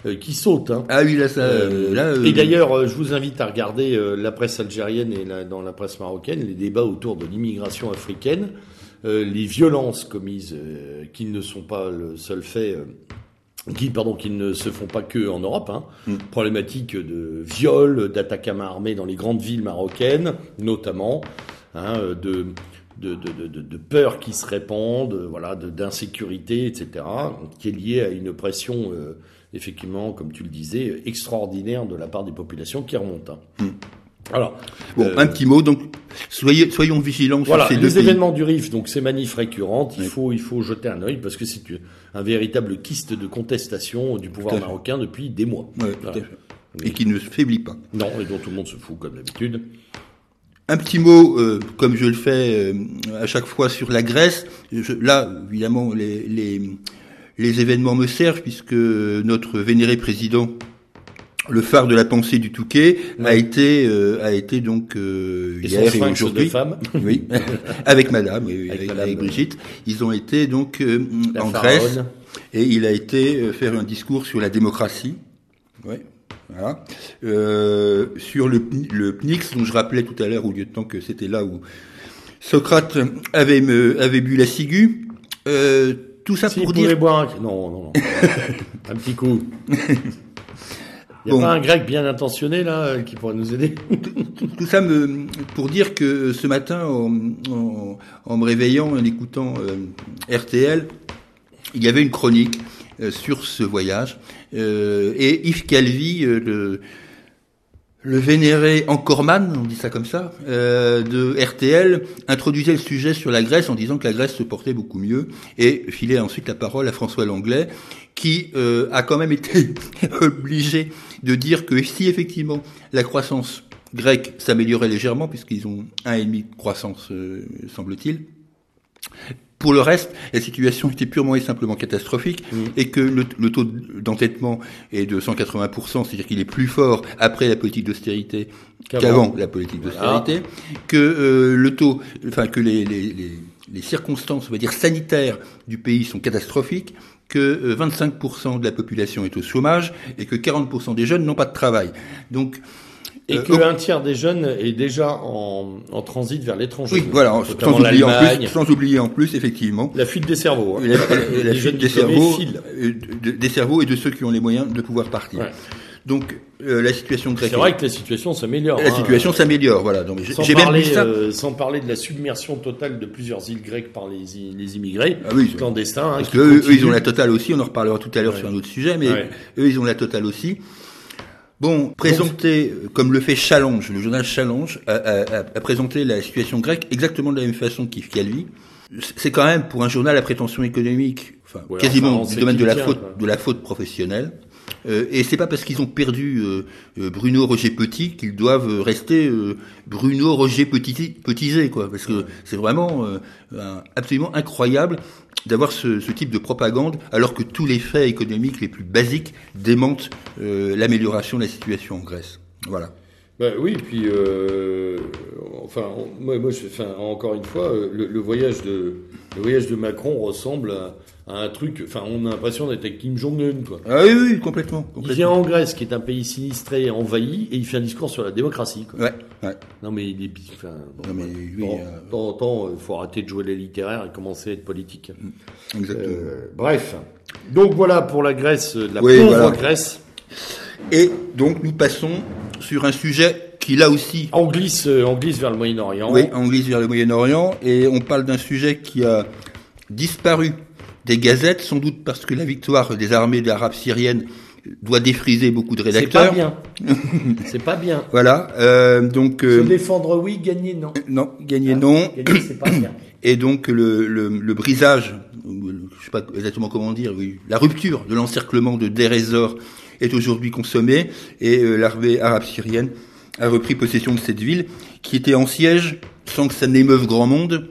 S1: euh, qui saute. Hein.
S2: Ah oui, là, ça. Euh,
S1: et d'ailleurs, je vous invite à regarder la presse algérienne et dans la presse marocaine les débats autour de l'immigration africaine, les violences commises, qui ne sont pas le seul fait. Qui, pardon, qui ne se font pas que en Europe, hein. Mm. problématique de viol, d'attaques à main armée dans les grandes villes marocaines, notamment, hein, de de, de, de, peur qui se répandent, voilà, d'insécurité, etc., qui est liée à une pression, euh, effectivement, comme tu le disais, extraordinaire de la part des populations qui remontent. Hein. Hmm.
S2: Alors, bon, euh, un petit mot. Donc, soyez, soyons vigilants
S1: voilà,
S2: sur ces
S1: les événements du RIF, donc ces manifs récurrentes, il faut, il faut jeter un œil parce que c'est un véritable kyste de contestation du pouvoir marocain depuis des mois.
S2: Et qui ne se faiblit pas.
S1: Non, et dont tout le monde se fout comme d'habitude.
S2: Un petit mot, euh, comme je le fais euh, à chaque fois sur la Grèce. là, évidemment, les, les, les, événements me servent puisque notre vénéré président, le phare de la pensée du Touquet, a été euh, a été donc
S1: hier et aujourd'hui,
S2: oui, avec Madame, avec, Brigitte, ils ont été donc en Grèce et il a été faire un discours sur la démocratie. Ouais. Voilà. Euh, sur le, le PNIX, dont je rappelais tout à l'heure au lieutenant que c'était là où Socrate avait, me, avait bu la ciguë. Euh, tout ça pour dire.
S1: boire un... Non, non, non. un petit coup. Il n'y a pas un grec bien intentionné là qui pourrait nous aider
S2: Tout ça me, pour dire que ce matin, en, en, me réveillant, en écoutant euh, RTL, il y avait une chronique euh, sur ce voyage. Euh, et Yves Calvi, euh, le, le vénéré Encorman, on dit ça comme ça, de RTL, introduisait le sujet sur la Grèce en disant que la Grèce se portait beaucoup mieux et filait ensuite la parole à François Langlais, qui a quand même été obligé de dire que si effectivement la croissance grecque s'améliorait légèrement, puisqu'ils ont un et demi de croissance, semble-t-il, pour le reste, la situation était purement et simplement catastrophique mm. et que le, taux d'entêtement est de 180%, c'est-à-dire qu'il est plus fort après la politique d'austérité qu'avant la politique d'austérité, que euh, le taux, enfin que les, les, les, les, circonstances, on va dire sanitaires du pays sont catastrophiques, que 25% euh, de la population est au chômage et que 40% des jeunes n'ont pas de travail. Donc
S1: et euh, qu'un tiers des jeunes est déjà en, en transit vers l'étranger.
S2: Oui, voilà, sans oublier, en plus, sans oublier en plus, effectivement.
S1: La fuite des cerveaux. Hein.
S2: La, fuite des cerveaux, euh, des cerveaux et de ceux qui ont les moyens de pouvoir partir. Donc euh, la situation grecque.
S1: C'est vrai que la situation s'améliore.
S2: La
S1: hein.
S2: situation s'améliore, voilà. Donc
S1: j'ai même ça. Euh, sans parler de la submersion totale de plusieurs îles grecques par les, les immigrés ah oui, clandestins.
S2: Hein, parce que eux, ils ont la totale aussi. On en reparlera tout à l'heure sur un autre sujet, mais eux ils ont la totale aussi. Bon, présenter, comme le fait Challenge, le journal Challenge, a, présenté la situation grecque exactement de la même façon qu'Yves Calvi. C'est quand même pour un journal à prétention économique, enfin, quasiment du domaine de la faute, de la faute professionnelle. Euh, et c'est pas parce qu'ils ont perdu euh, euh, Bruno Roger Petit qu'ils doivent rester Bruno Roger Petit quoi. Parce que c'est vraiment absolument incroyable d'avoir ce, type de propagande alors que tous les faits économiques les plus basiques démentent l'amélioration de la situation en Grèce. Voilà.
S1: Ben oui, puis euh, enfin, moi, moi encore une fois, le, voyage de le voyage de Macron ressemble à, un truc. Enfin, on a l'impression d'être avec Kim Jong Un, quoi.
S2: Ah oui, oui, complètement,
S1: Il vient en Grèce, qui est un pays sinistré, envahi, et il fait un discours sur la démocratie. Quoi.
S2: Ouais, ouais.
S1: Non mais il est, enfin, non, mais lui, euh, de temps en temps, il faut arrêter de jouer les littéraires et commencer à être politique.
S2: Exactement.
S1: bref, donc voilà pour la Grèce, la pauvre Grèce.
S2: Et donc nous passons sur un sujet qui là aussi...
S1: On glisse, euh, on glisse vers le Moyen-Orient.
S2: Oui, on glisse vers le Moyen-Orient et on parle d'un sujet qui a disparu des gazettes, sans doute parce que la victoire des armées arabes syriennes doit défriser beaucoup de rédacteurs.
S1: C'est pas bien. c'est pas bien.
S2: Voilà. Euh, donc.
S1: Euh, Se défendre, oui. Gagner, non.
S2: Non, gagner, non. Gagner, c'est pas bien. Et donc le, le, le, brisage, je sais pas exactement comment dire, oui, la rupture de l'encerclement de Deir est aujourd'hui consommée et euh, l'armée arabe syrienne a repris possession de cette ville qui était en siège sans que ça n'émeuve grand monde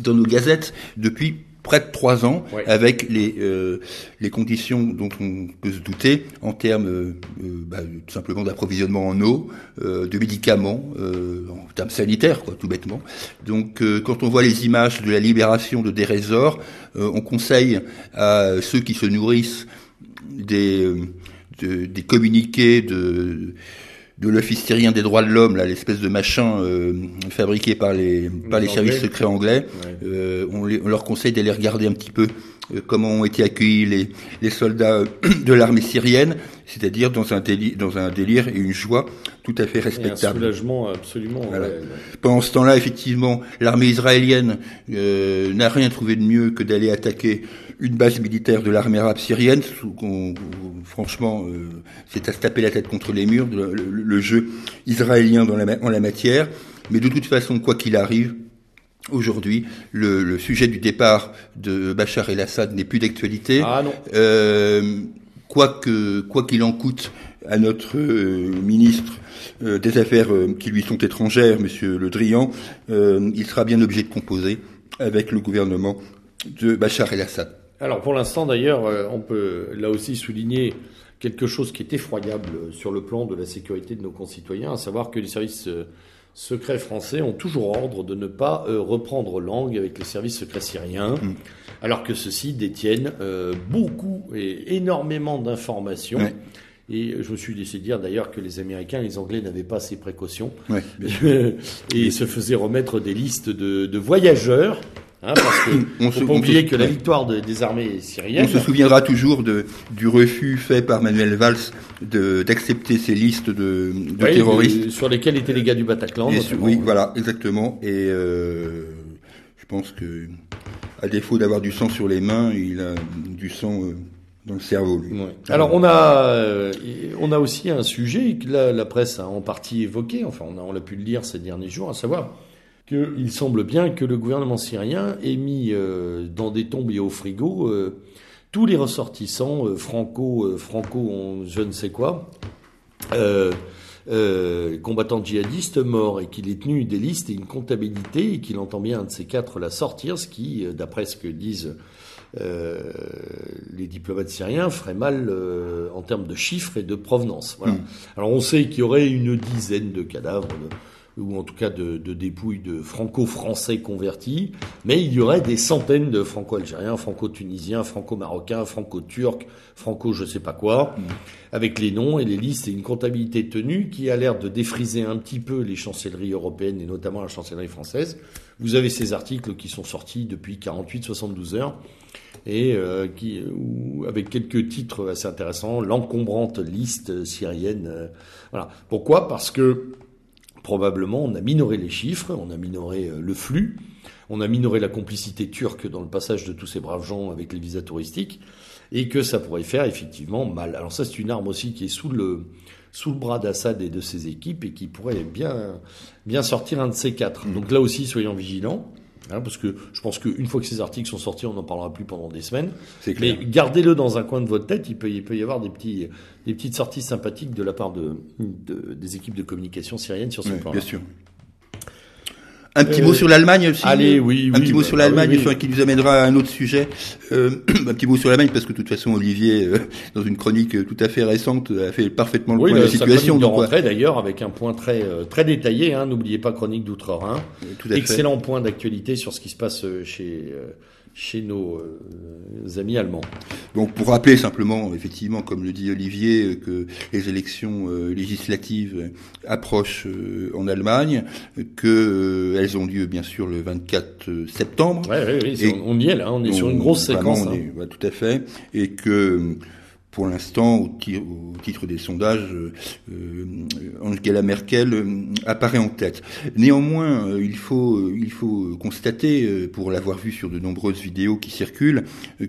S2: dans nos gazettes depuis près de trois ans, avec les euh, les conditions dont on peut se douter en termes euh, bah, tout simplement d'approvisionnement en eau, de médicaments, en termes sanitaires, quoi, tout bêtement. Donc, quand on voit les images de la libération de Dérésor, on conseille à ceux qui se nourrissent des des communiqués de de l'Office syrien des droits de l'homme, là, l'espèce de machin euh, fabriqué par les par les, services secrets anglais. Euh, on, leur conseille d'aller regarder un petit peu euh, comment ont été accueillis les, les soldats de l'armée syrienne, c'est-à-dire dans un délire, dans un délire et une joie tout à fait respectable. un
S1: soulagement absolument.
S2: Pendant ce temps-là, effectivement, l'armée israélienne n'a rien trouvé de mieux que d'aller attaquer une base militaire de l'armée arabe syrienne. franchement, euh, c'est à se taper la tête contre les murs, le, jeu israélien dans la, en la matière. Mais de toute façon, quoi qu'il arrive, Aujourd'hui, le, sujet du départ de Bachar el-Assad n'est plus d'actualité.
S1: Ah non.
S2: Euh, quoi que quoi qu'il en coûte à notre euh, ministre des Affaires qui lui sont étrangères, Monsieur Le Drian, il sera bien obligé de composer avec le gouvernement de Bachar el-Assad.
S1: Alors pour l'instant d'ailleurs, euh, on peut là aussi souligner quelque chose qui est effroyable sur le plan de la sécurité de nos concitoyens, à savoir que les services euh, secrets français ont toujours ordre de ne pas euh, reprendre langue avec les services secrets syriens, mm. alors que ceux-ci détiennent beaucoup et énormément d'informations. Et je me suis laissé dire d'ailleurs que les Américains et les Anglais n'avaient pas ces précautions et se faisaient remettre des listes de voyageurs Hein, parce que on faut pas oublier que la victoire des armées syriennes.
S2: On se souviendra toujours de, du refus fait par Manuel Valls d'accepter ces listes de, de terroristes
S1: sur lesquels étaient les gars du Bataclan.
S2: oui, voilà, exactement. Et euh, je pense que, à défaut d'avoir du sang sur les mains, il a du sang. Euh, dans le cerveau. Lui.
S1: Alors on a euh, on a aussi un sujet que la, la, presse a en partie évoqué, enfin on a on a pu le lire ces derniers jours, à savoir qu'il semble bien que le gouvernement syrien ait mis euh, dans des tombes et au frigo euh, tous les ressortissants euh, franco, franco, je ne sais quoi, combattants djihadistes morts, et qu'il ait tenu des listes et une comptabilité, et qu'il entend bien un de ces quatre la sortir, ce qui, d'après ce que disent les diplomates syriens, ferait mal en termes de chiffres et de provenance. Voilà. Hmm. Alors on sait qu'il y aurait une dizaine de cadavres ou en tout cas de, de dépouilles de franco-français convertis, mais il y aurait des centaines de franco-algériens, franco-tunisiens, franco-marocains, franco-turcs, franco je sais pas quoi, mm. avec les noms et les listes et une comptabilité tenue qui a l'air de défriser un petit peu les chancelleries européennes et notamment la chancellerie française. Vous avez ces articles qui sont sortis depuis 48-72 heures et euh, qui, avec quelques titres assez intéressants, l'encombrante liste syrienne. Euh, voilà. Pourquoi? Parce que probablement on a minoré les chiffres, on a minoré euh, le flux, on a minoré la complicité turque dans le passage de tous ces braves gens avec les visas touristiques, et que ça pourrait faire effectivement mal. Alors ça c'est une arme aussi qui est sous le, sous le bras d'Assad et de ses équipes et qui pourrait bien, bien sortir un de ces quatre. Mmh. Donc là aussi soyons vigilants. Hein, parce que je pense qu'une fois que ces articles sont sortis, on n'en parlera plus pendant des semaines. Mais gardez-le dans un coin de votre tête. Il peut, il peut y avoir des, petits, des petites sorties sympathiques de la part de, des équipes de communication syriennes sur ce point.
S2: Bien sûr. Un petit mot sur l'Allemagne aussi.
S1: Allez, oui,
S2: Un petit mot
S1: bah,
S2: sur l'Allemagne,
S1: oui,
S2: qui nous amènera à un autre sujet. Euh, un petit mot sur l'Allemagne parce que de toute façon Olivier, euh, dans une chronique tout à fait récente, a fait parfaitement le point de la situation.
S1: Donc, rentrer d'ailleurs avec un point très très détaillé. Hein, N'oubliez pas chronique d'outre-Rhin. Excellent point d'actualité sur ce qui se passe chez chez nos euh, amis allemands.
S2: Donc pour rappeler simplement, effectivement, comme le dit Olivier, euh, que les élections euh, législatives approchent en Allemagne, que elles ont lieu bien sûr le 24 septembre.
S1: Oui, oui, oui on y est là, on est sur une grosse séquence.
S2: Hein. tout à fait, et que pour l'instant, au, titre des sondages, euh, euh, Angela Merkel euh, apparaît en tête. Néanmoins, il faut il faut constater, pour l'avoir vu sur de nombreuses vidéos qui circulent,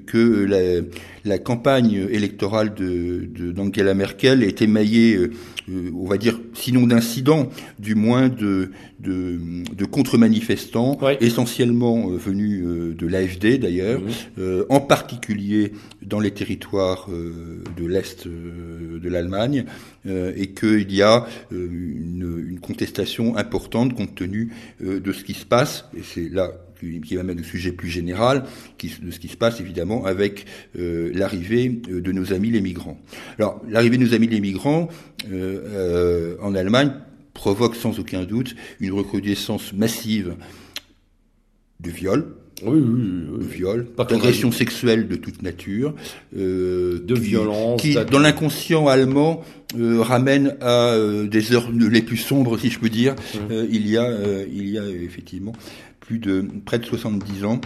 S2: que la, la campagne électorale de d'Angela Merkel est émaillée, on va dire, sinon d'incidents, du moins de de, de contre-manifestants, essentiellement venus de l'AFD d'ailleurs, mmh. en particulier dans les territoires de l'Est euh, de l'Allemagne, euh, et qu'il y a euh, une, une, contestation importante compte tenu de ce qui se passe, et c'est là qui m'amène au sujet plus général, qui, de ce qui se passe évidemment avec l'arrivée de nos amis les migrants. Alors, l'arrivée de nos amis les migrants en Allemagne provoque sans aucun doute une recrudescence massive de viols,
S1: oui, oui, oui.
S2: viol, d'agression sexuelle de toute nature,
S1: euh, de violence,
S2: qui dans l'inconscient allemand euh, ramène à euh, des heures les plus sombres, si je peux dire. Mmh. Euh, il y a, euh, il y a effectivement plus de près de 70 ans.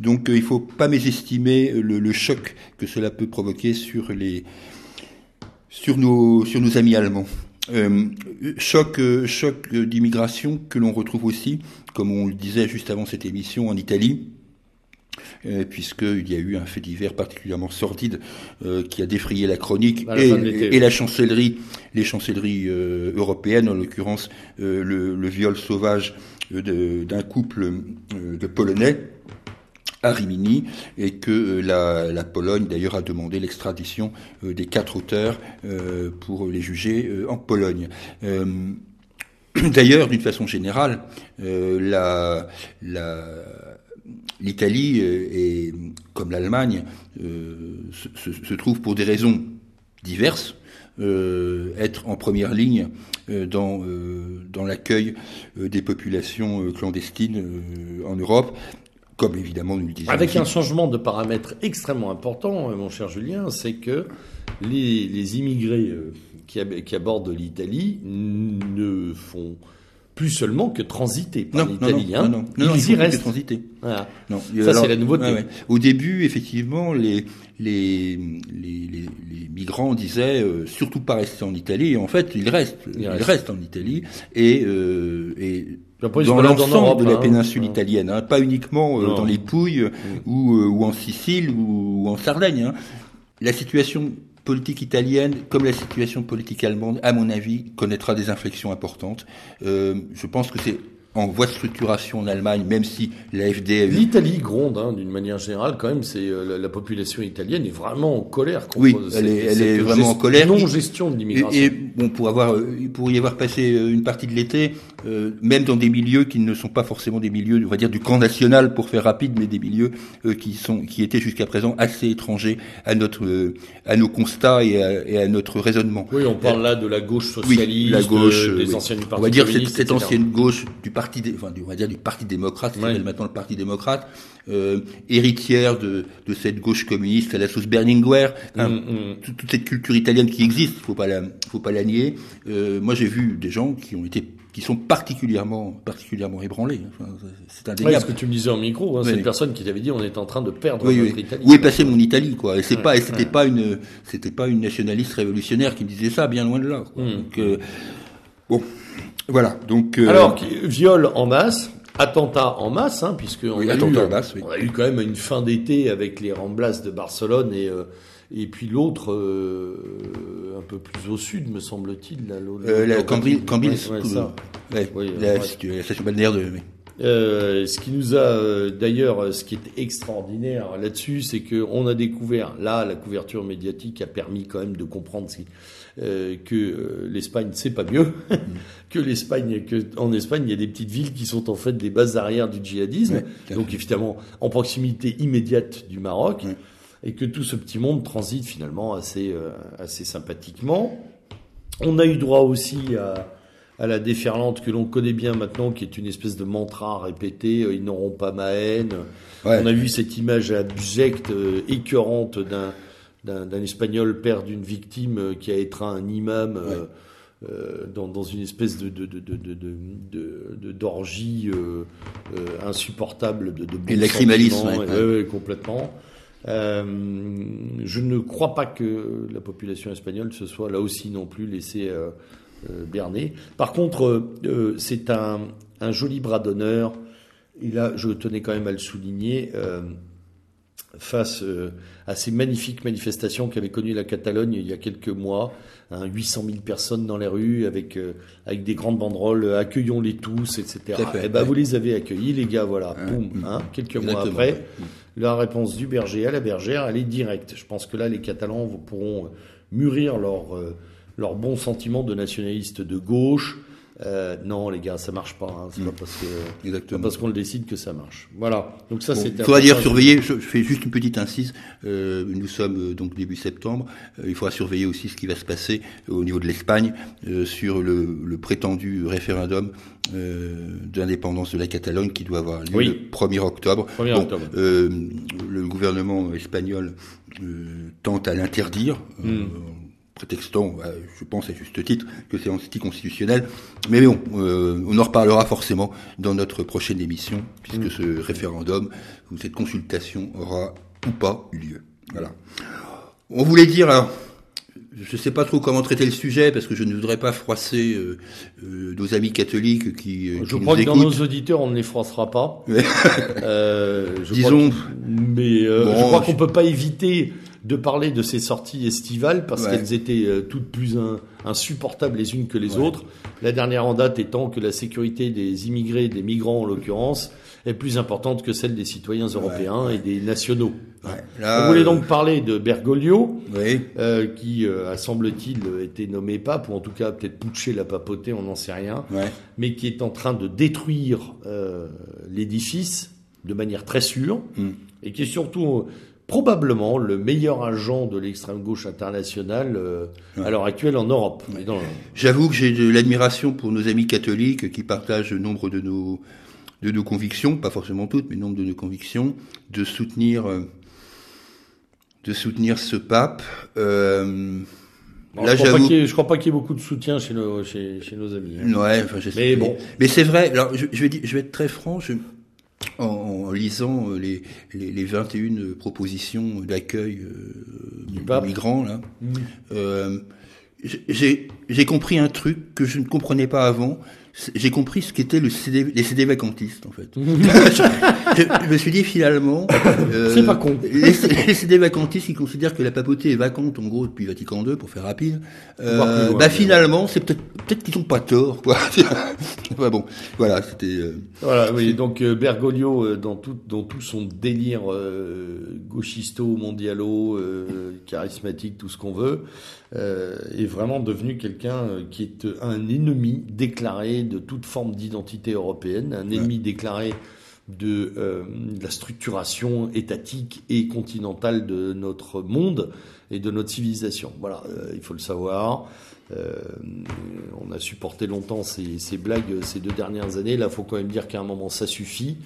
S2: Donc il faut pas mésestimer le, le, choc que cela peut provoquer sur les sur nos sur nos amis allemands. Euh, choc, choc d'immigration que l'on retrouve aussi comme on le disait juste avant cette émission, en Italie, euh, puisqu'il y a eu un fait divers particulièrement sordide euh, qui a défrayé la chronique et, la chancellerie, les chancelleries euh, européennes, en l'occurrence le, viol sauvage d'un couple de Polonais à Rimini et que la, la Pologne d'ailleurs a demandé l'extradition des quatre auteurs pour les juger en Pologne. D'ailleurs, d'une façon générale, euh, la, la, l'Italie euh, et comme l'Allemagne euh, se, se, trouve pour des raisons diverses euh, être en première ligne euh, dans, dans l'accueil des populations clandestines en Europe. Comme évidemment nous le disons.
S1: Avec un changement de paramètre extrêmement important, mon cher Julien, c'est que les, les immigrés qui, abordent l'Italie ne font plus seulement que transiter par l'Italie.
S2: Non, non, non, ils, y restent. transiter.
S1: Ça, c'est la nouveauté.
S2: Au début, effectivement, les, les, les, les, migrants disaient euh, surtout pas rester en Italie. Et en fait, ils restent. Ils, restent en Italie. Et, euh, et dans l'ensemble de la hein. péninsule italienne, hein, pas uniquement euh, dans les Pouilles ou, euh, ou en Sicile ou, ou en Sardaigne. Hein. La situation politique italienne, comme la situation politique allemande, à mon avis, connaîtra des inflexions importantes. Euh, je pense que c'est en voie de structuration en Allemagne, même si l'AFD...
S1: L'Italie gronde, hein, d'une manière générale, quand même, c'est euh, la, population italienne est vraiment en colère
S2: contre oui, elle est, elle est vraiment en colère.
S1: Non-gestion de l'immigration.
S2: Et, bon, pour avoir, euh, pour y avoir passé euh, une partie de l'été, même dans des milieux qui ne sont pas forcément des milieux, on va dire, du camp national, pour faire rapide, mais des milieux qui sont, qui étaient jusqu'à présent assez étrangers à notre, à nos constats et à, et à, notre raisonnement.
S1: Oui, on parle là de la gauche socialiste, la gauche, des anciennes
S2: On va dire cette, cette ancienne gauche du Parti parti, enfin, on va dire du Parti démocrate, qui s'appelle maintenant le Parti démocrate, euh, héritière de, de cette gauche communiste à la sauce Berlinguer, hein, mm, mm. toute, cette culture italienne qui existe, faut pas la, faut pas la nier. Euh, moi, j'ai vu des gens qui ont été qui sont particulièrement particulièrement ébranlés. Enfin, c'est indéniable.
S1: Ouais, ce que tu me disais en micro, hein, c'est une personne qui t'avait dit on est en train de perdre
S2: oui,
S1: notre Italie.
S2: Où est passé mon Italie quoi Et c'est pas, et c'était pas une, c'était pas une nationaliste révolutionnaire qui me disait ça, bien loin de là. Quoi. Mm. Donc, euh, bon. Voilà. Donc
S1: euh... alors viol en masse, attentat en masse, hein, puisque on, a eu,
S2: en masse,
S1: on a eu quand même une fin d'été avec les Ramblas de Barcelone et euh, et puis l'autre euh, un peu plus au sud, me semble-t-il,
S2: la, euh, la Cambril, Cambril, oui, la, la, station balnéaire de.
S1: Euh, ce qui nous a euh, d'ailleurs, ce qui est extraordinaire là-dessus, c'est qu'on a découvert, là, la couverture médiatique a permis quand même de comprendre euh, que euh, l'Espagne c'est pas mieux, que l'Espagne, que en Espagne il y a des petites villes qui sont en fait des bases arrières du djihadisme, donc évidemment en proximité immédiate du Maroc, et que tout ce petit monde transite finalement assez assez sympathiquement. On a eu droit aussi à à la déferlante que l'on connaît bien maintenant, qui est une espèce de mantra répété, euh, ils n'auront pas ma haine. On a vu cette image abjecte, euh, écœurante d'un d'un espagnol père d'une victime euh, qui a étreint un imam dans, dans, une espèce de d'orgie insupportable de, de
S2: et lacrymalisme
S1: ouais, complètement. Je ne crois pas que la population espagnole se soit là aussi non plus laissée Bernet. Par contre, euh, euh, c'est un, joli bras d'honneur, et là je tenais quand même à le souligner, face à ces magnifiques manifestations qu'avait connues la Catalogne il y a quelques mois, 800 hein, 000 personnes dans les rues avec avec des grandes banderoles, accueillons-les tous, etc. et eh ben vous les avez accueillis, les gars, voilà, boum, hein, quelques mois après, la réponse du berger à la bergère, elle est directe. Je pense que là, les Catalans pourront mûrir leur leur bon sentiment de nationaliste de gauche. Euh, non, les gars, ça marche pas. Hein. C'est pas parce que parce qu'on le décide que ça marche. Voilà.
S2: Donc ça, c'est. Il faudra dire surveiller. Je, fais juste une petite incise. Euh, nous sommes euh, donc début septembre. Euh, il faudra surveiller aussi ce qui va se passer au niveau de l'Espagne sur le, le, prétendu référendum d'indépendance de la Catalogne qui doit avoir lieu le 1er octobre. 1er octobre. le gouvernement espagnol tente à l'interdire. Hmm prétextant, je pense à juste titre, que c'est anticonstitutionnel. Mais bon, euh, on en reparlera forcément dans notre prochaine émission, puisque mm. ce référendum ou cette consultation aura ou pas eu lieu. Voilà. On voulait dire, alors, je ne sais pas trop comment traiter le sujet parce que je ne voudrais pas froisser euh, euh, nos amis catholiques qui.
S1: je crois que dans nos auditeurs on ne les froissera pas. je Disons. mais je crois qu'on ne peut pas éviter de parler de ces sorties estivales parce qu'elles étaient euh, toutes plus insupportables les unes que les autres. La dernière en date étant que la sécurité des immigrés, des migrants en l'occurrence, est plus importante que celle des citoyens européens et des nationaux. On voulait donc parler de Bergoglio, euh, qui euh, a semble-t-il été nommé pape, ou en tout cas peut-être putché la papauté, on n'en sait rien, mais qui est en train de détruire euh, l'édifice de manière très sûre, mm. et qui est surtout probablement le meilleur agent de l'extrême gauche internationale euh, à l'heure actuelle en Europe.
S2: J'avoue que j'ai de l'admiration pour nos amis catholiques qui partagent nombre de nos de nos convictions, pas forcément toutes, mais nombre de nos convictions, de soutenir euh, de soutenir ce pape.
S1: Euh, là, je, crois je crois pas qu'il y ait beaucoup de soutien chez nos, chez, chez nos amis.
S2: Hein. Ouais, enfin, mais bon. Mais c'est vrai. Alors, je, je, vais, je vais être très franc. Je, en, lisant euh, les, les, les, 21 propositions d'accueil euh, du migrants là, mmh. euh, j'ai compris un truc que je ne comprenais pas avant, j'ai compris ce qu'étaient le CD, les CD vacantistes en fait. je, me suis dit finalement,
S1: euh, c'est pas con.
S2: Les, CD vacantistes qui considèrent que la papauté est vacante en gros depuis Vatican II pour faire rapide. Euh, bah finalement, c'est peut-être peut-être qu'ils ont pas tort quoi. enfin, bon, voilà, c'était. Euh,
S1: voilà, oui. Donc euh, Bergoglio euh, dans tout dans tout son délire gauchisto, mondialo, charismatique, tout ce qu'on veut. Euh, est vraiment devenu quelqu'un qui est un ennemi déclaré de toute forme d'identité européenne, un ennemi déclaré de, euh, la structuration étatique et continentale de notre monde et de notre civilisation. Voilà, euh, il faut le savoir. Euh, on a supporté longtemps ces, blagues ces deux dernières années. Là, il faut quand même dire qu'à un moment, ça suffit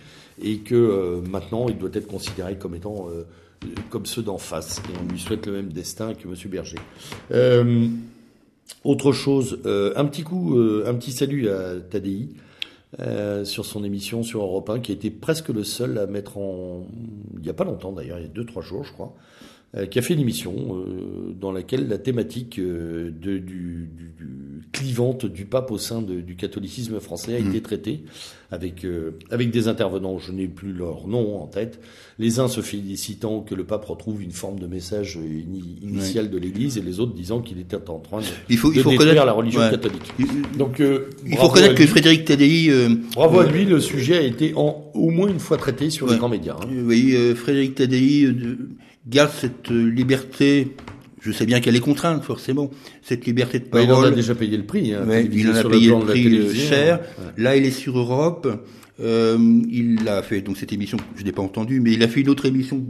S1: et que maintenant, il doit être considéré comme étant comme ceux d'en face. Et on lui souhaite le même destin que M. Berger. Autre chose, un petit coup, un petit salut à Tadei euh, sur son émission sur Europe 1, qui a été presque le seul à mettre en, il n'y a pas longtemps d'ailleurs, il y a deux trois jours je crois, qui a fait une émission dans laquelle la thématique de, du, du, du, clivante du pape au sein de, du catholicisme français a mmh. été traitée avec, avec des intervenants, je n'ai plus leur nom en tête, les uns se félicitant que le pape retrouve une forme de message initial de l'Église et les autres disant qu'il était en train de, il faut, il faut détruire la religion catholique.
S2: Donc, il faut reconnaître que Frédéric Tadei...
S1: bravo à lui, le sujet a été en, au moins une fois traité sur les grands médias. Hein.
S2: Oui, Frédéric Tadei garde cette euh, liberté. Je sais bien qu'elle est contrainte, forcément. Cette liberté de parole.
S1: il en a déjà payé le prix. Hein,
S2: il en a payé le, prix euh, cher. Là, il est sur Europe. Euh, il a fait donc cette émission, je n'ai pas entendu, mais il a fait une autre émission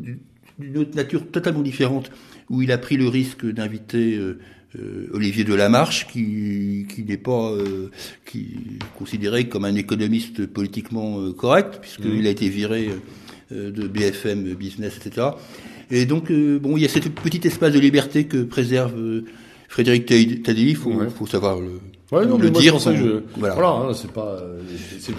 S2: d'une autre nature totalement différente, où il a pris le risque d'inviter euh, Olivier Delamarche, qui, qui n'est pas euh, qui considéré comme un économiste politiquement correct, puisqu'il mmh. a été viré de BFM Business, etc. Et donc, euh, bon, il y a cette petite espace de liberté que préserve euh, Frédéric Tadei. Il faut, faut savoir le,
S1: ouais, non, le dire. voilà, voilà hein, c'est pas. Euh,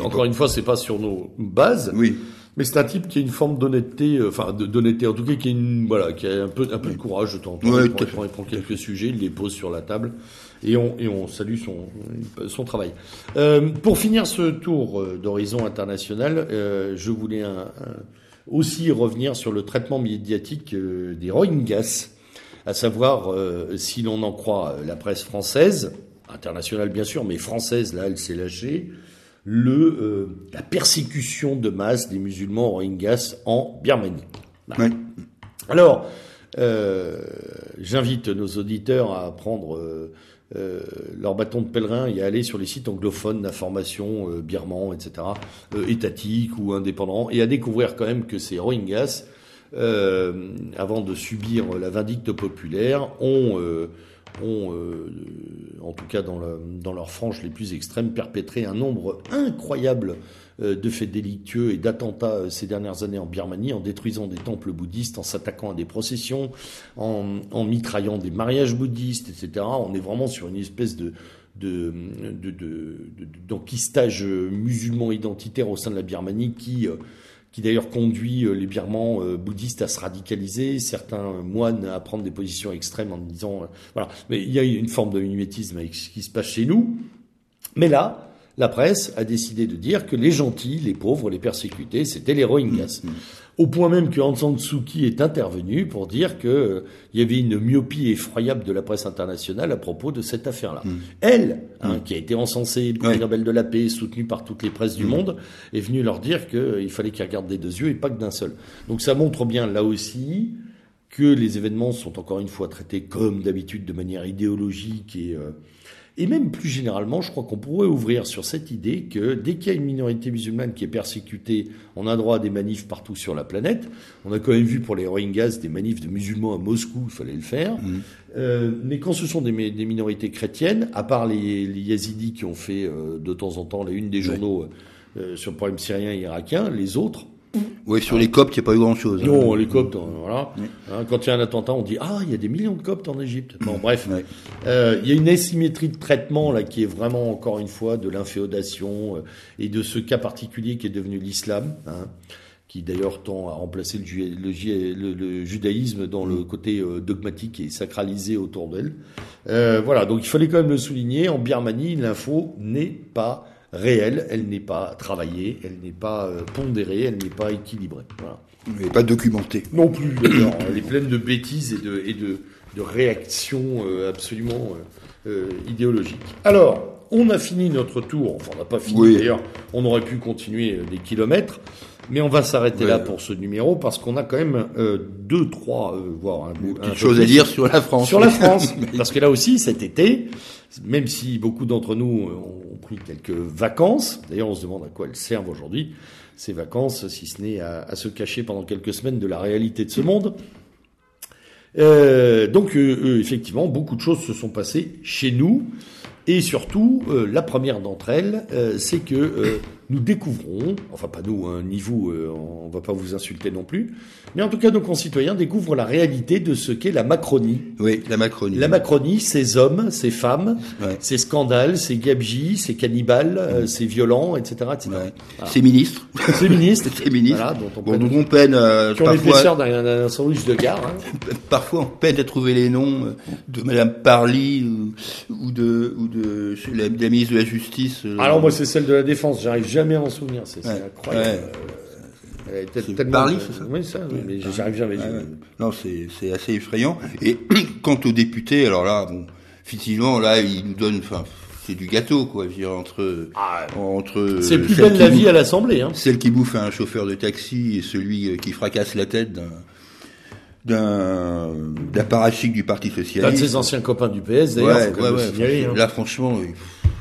S1: encore une fois, c'est pas sur nos bases.
S2: Oui.
S1: Mais c'est un type qui a une forme d'honnêteté, enfin d'honnêteté en tout cas, qui a une voilà, qui a un peu un peu de courage de temps en temps. il, prend, il, prend, quelques sujets, il les pose sur la table et on et on salue son son travail. Euh, pour finir ce tour d'horizon international, euh, je voulais un, un aussi revenir sur le traitement médiatique euh, des Rohingyas, à savoir, euh, si l'on en croit euh, la presse française, internationale bien sûr, mais française, là, elle s'est lâchée, le, la persécution de masse des musulmans Rohingyas en Birmanie. Alors, j'invite nos auditeurs à prendre euh, leur bâton de pèlerin et aller sur les sites anglophones d'information euh, birmans, etc., euh, étatiques ou indépendants, et à découvrir quand même que ces Rohingyas, euh, avant de subir la vindicte populaire, ont, ont en tout cas dans, dans leurs franges les plus extrêmes, perpétré un nombre incroyable euh, de faits délictueux et d'attentats euh, ces dernières années en Birmanie, en détruisant des temples bouddhistes, en s'attaquant à des processions, en, en, mitraillant des mariages bouddhistes, etc. On est vraiment sur une espèce de d'enquistage de, de, musulman identitaire au sein de la Birmanie qui euh, qui d'ailleurs conduit les Birmans bouddhistes à se radicaliser, certains moines à prendre des positions extrêmes en disant voilà. Mais il y a une forme de mimétisme avec ce qui se passe chez nous. Mais là, la presse a décidé de dire que les gentils, les pauvres, les persécutés, c'était les Rohingyas. Mm, mm. Au point même que Aung San Suu Kyi est intervenu pour dire qu'il euh, y avait une myopie effroyable de la presse internationale à propos de cette affaire-là. Mm. Elle, hein, qui a été encensée, prix Nobel de la paix, soutenue par toutes les presses du monde, est venue leur dire qu'il euh, fallait qu'ils regardent des deux yeux et pas que d'un seul. Donc ça montre bien là aussi que les événements sont encore une fois traités comme d'habitude de manière idéologique et euh, et même plus généralement, je crois qu'on pourrait ouvrir sur cette idée que dès qu'il y a une minorité musulmane qui est persécutée, on a droit à des manifs partout sur la planète. On a quand même vu pour les Rohingyas des manifs de musulmans à Moscou, il fallait le faire. Mmh. Euh, mais quand ce sont des, des, minorités chrétiennes, à part les, les yazidis qui ont fait euh, de temps en temps la une des journaux euh, sur le problème syrien et irakien, les autres,
S2: oui, sur les Coptes, il n'y a pas eu grand-chose.
S1: Hein. Non, les Coptes, hein, voilà. Hein, quand il y a un attentat, on dit ah, il y a des millions de Coptes en Égypte. Bon, bref, euh, il y a une asymétrie de traitement là qui est vraiment encore une fois de l'inféodation euh, et de ce cas particulier qui est devenu l'islam. qui d'ailleurs tend à remplacer le, judaïsme dans le côté euh, dogmatique et sacralisé autour d'elle. voilà, donc il fallait quand même le souligner. En Birmanie, l'info n'est pas réelle, elle n'est pas travaillée, elle n'est pas euh, pondérée, elle n'est pas équilibrée. Voilà.
S2: Elle n'est pas documentée.
S1: Non plus, elle est pleine de bêtises et de, et de, de réactions euh, absolument euh, idéologiques. Alors, on a fini notre tour, enfin on n'a pas fini d'ailleurs, on aurait pu continuer des kilomètres, mais on va s'arrêter là pour ce numéro parce qu'on a quand même deux, trois, voire
S2: un, chose à dire sur la France.
S1: Sur la France, parce que là aussi cet été, même si beaucoup d'entre nous ont pris quelques vacances. D'ailleurs, on se demande à quoi elles servent aujourd'hui, ces vacances, si ce n'est à, se cacher pendant quelques semaines de la réalité de ce monde. Euh, donc, euh, euh, effectivement, beaucoup de choses se sont passées chez nous. Et surtout, la première d'entre elles, c'est que nous découvrons, enfin pas nous, hein, ni vous, euh, on va pas vous insulter non plus, mais en tout cas nos concitoyens découvrent la réalité de ce qu'est la Macronie.
S2: Oui, la Macronie.
S1: La Macronie, ces hommes, ces femmes, ces scandales, ces gabegies, ces cannibales, euh, ces violents, etc. etc.
S2: Ces ministres.
S1: Ces ministres.
S2: ces ministres. Voilà, dont on peine, bon, on peine euh,
S1: qui ont l'épaisseur d'un sandwich de gare. Hein.
S2: Parfois on peine à trouver les noms de Madame Parly ou, de, ou de la, la, ministre de la Justice.
S1: Alors moi c'est celle de la Défense, j'arrive jamais à en souvenir, c'est incroyable.
S2: Ouais. tellement... Parly, c'est ça
S1: Oui, ça, oui, mais j'arrive jamais.
S2: Non, c'est assez effrayant. Et quant aux députés, alors là, bon, effectivement, là, ils nous donnent, enfin, c'est du gâteau, quoi. Je veux dire, entre, ah, entre.
S1: C'est plus belle la vie à l'Assemblée, hein.
S2: Celle qui bouffe un chauffeur de taxi et celui qui fracasse la tête d'un d'un d'un parachique du Parti socialiste.
S1: Un de ses anciens copains du PS, d'ailleurs. Ouais, ouais,
S2: ouais, hein. Là, franchement,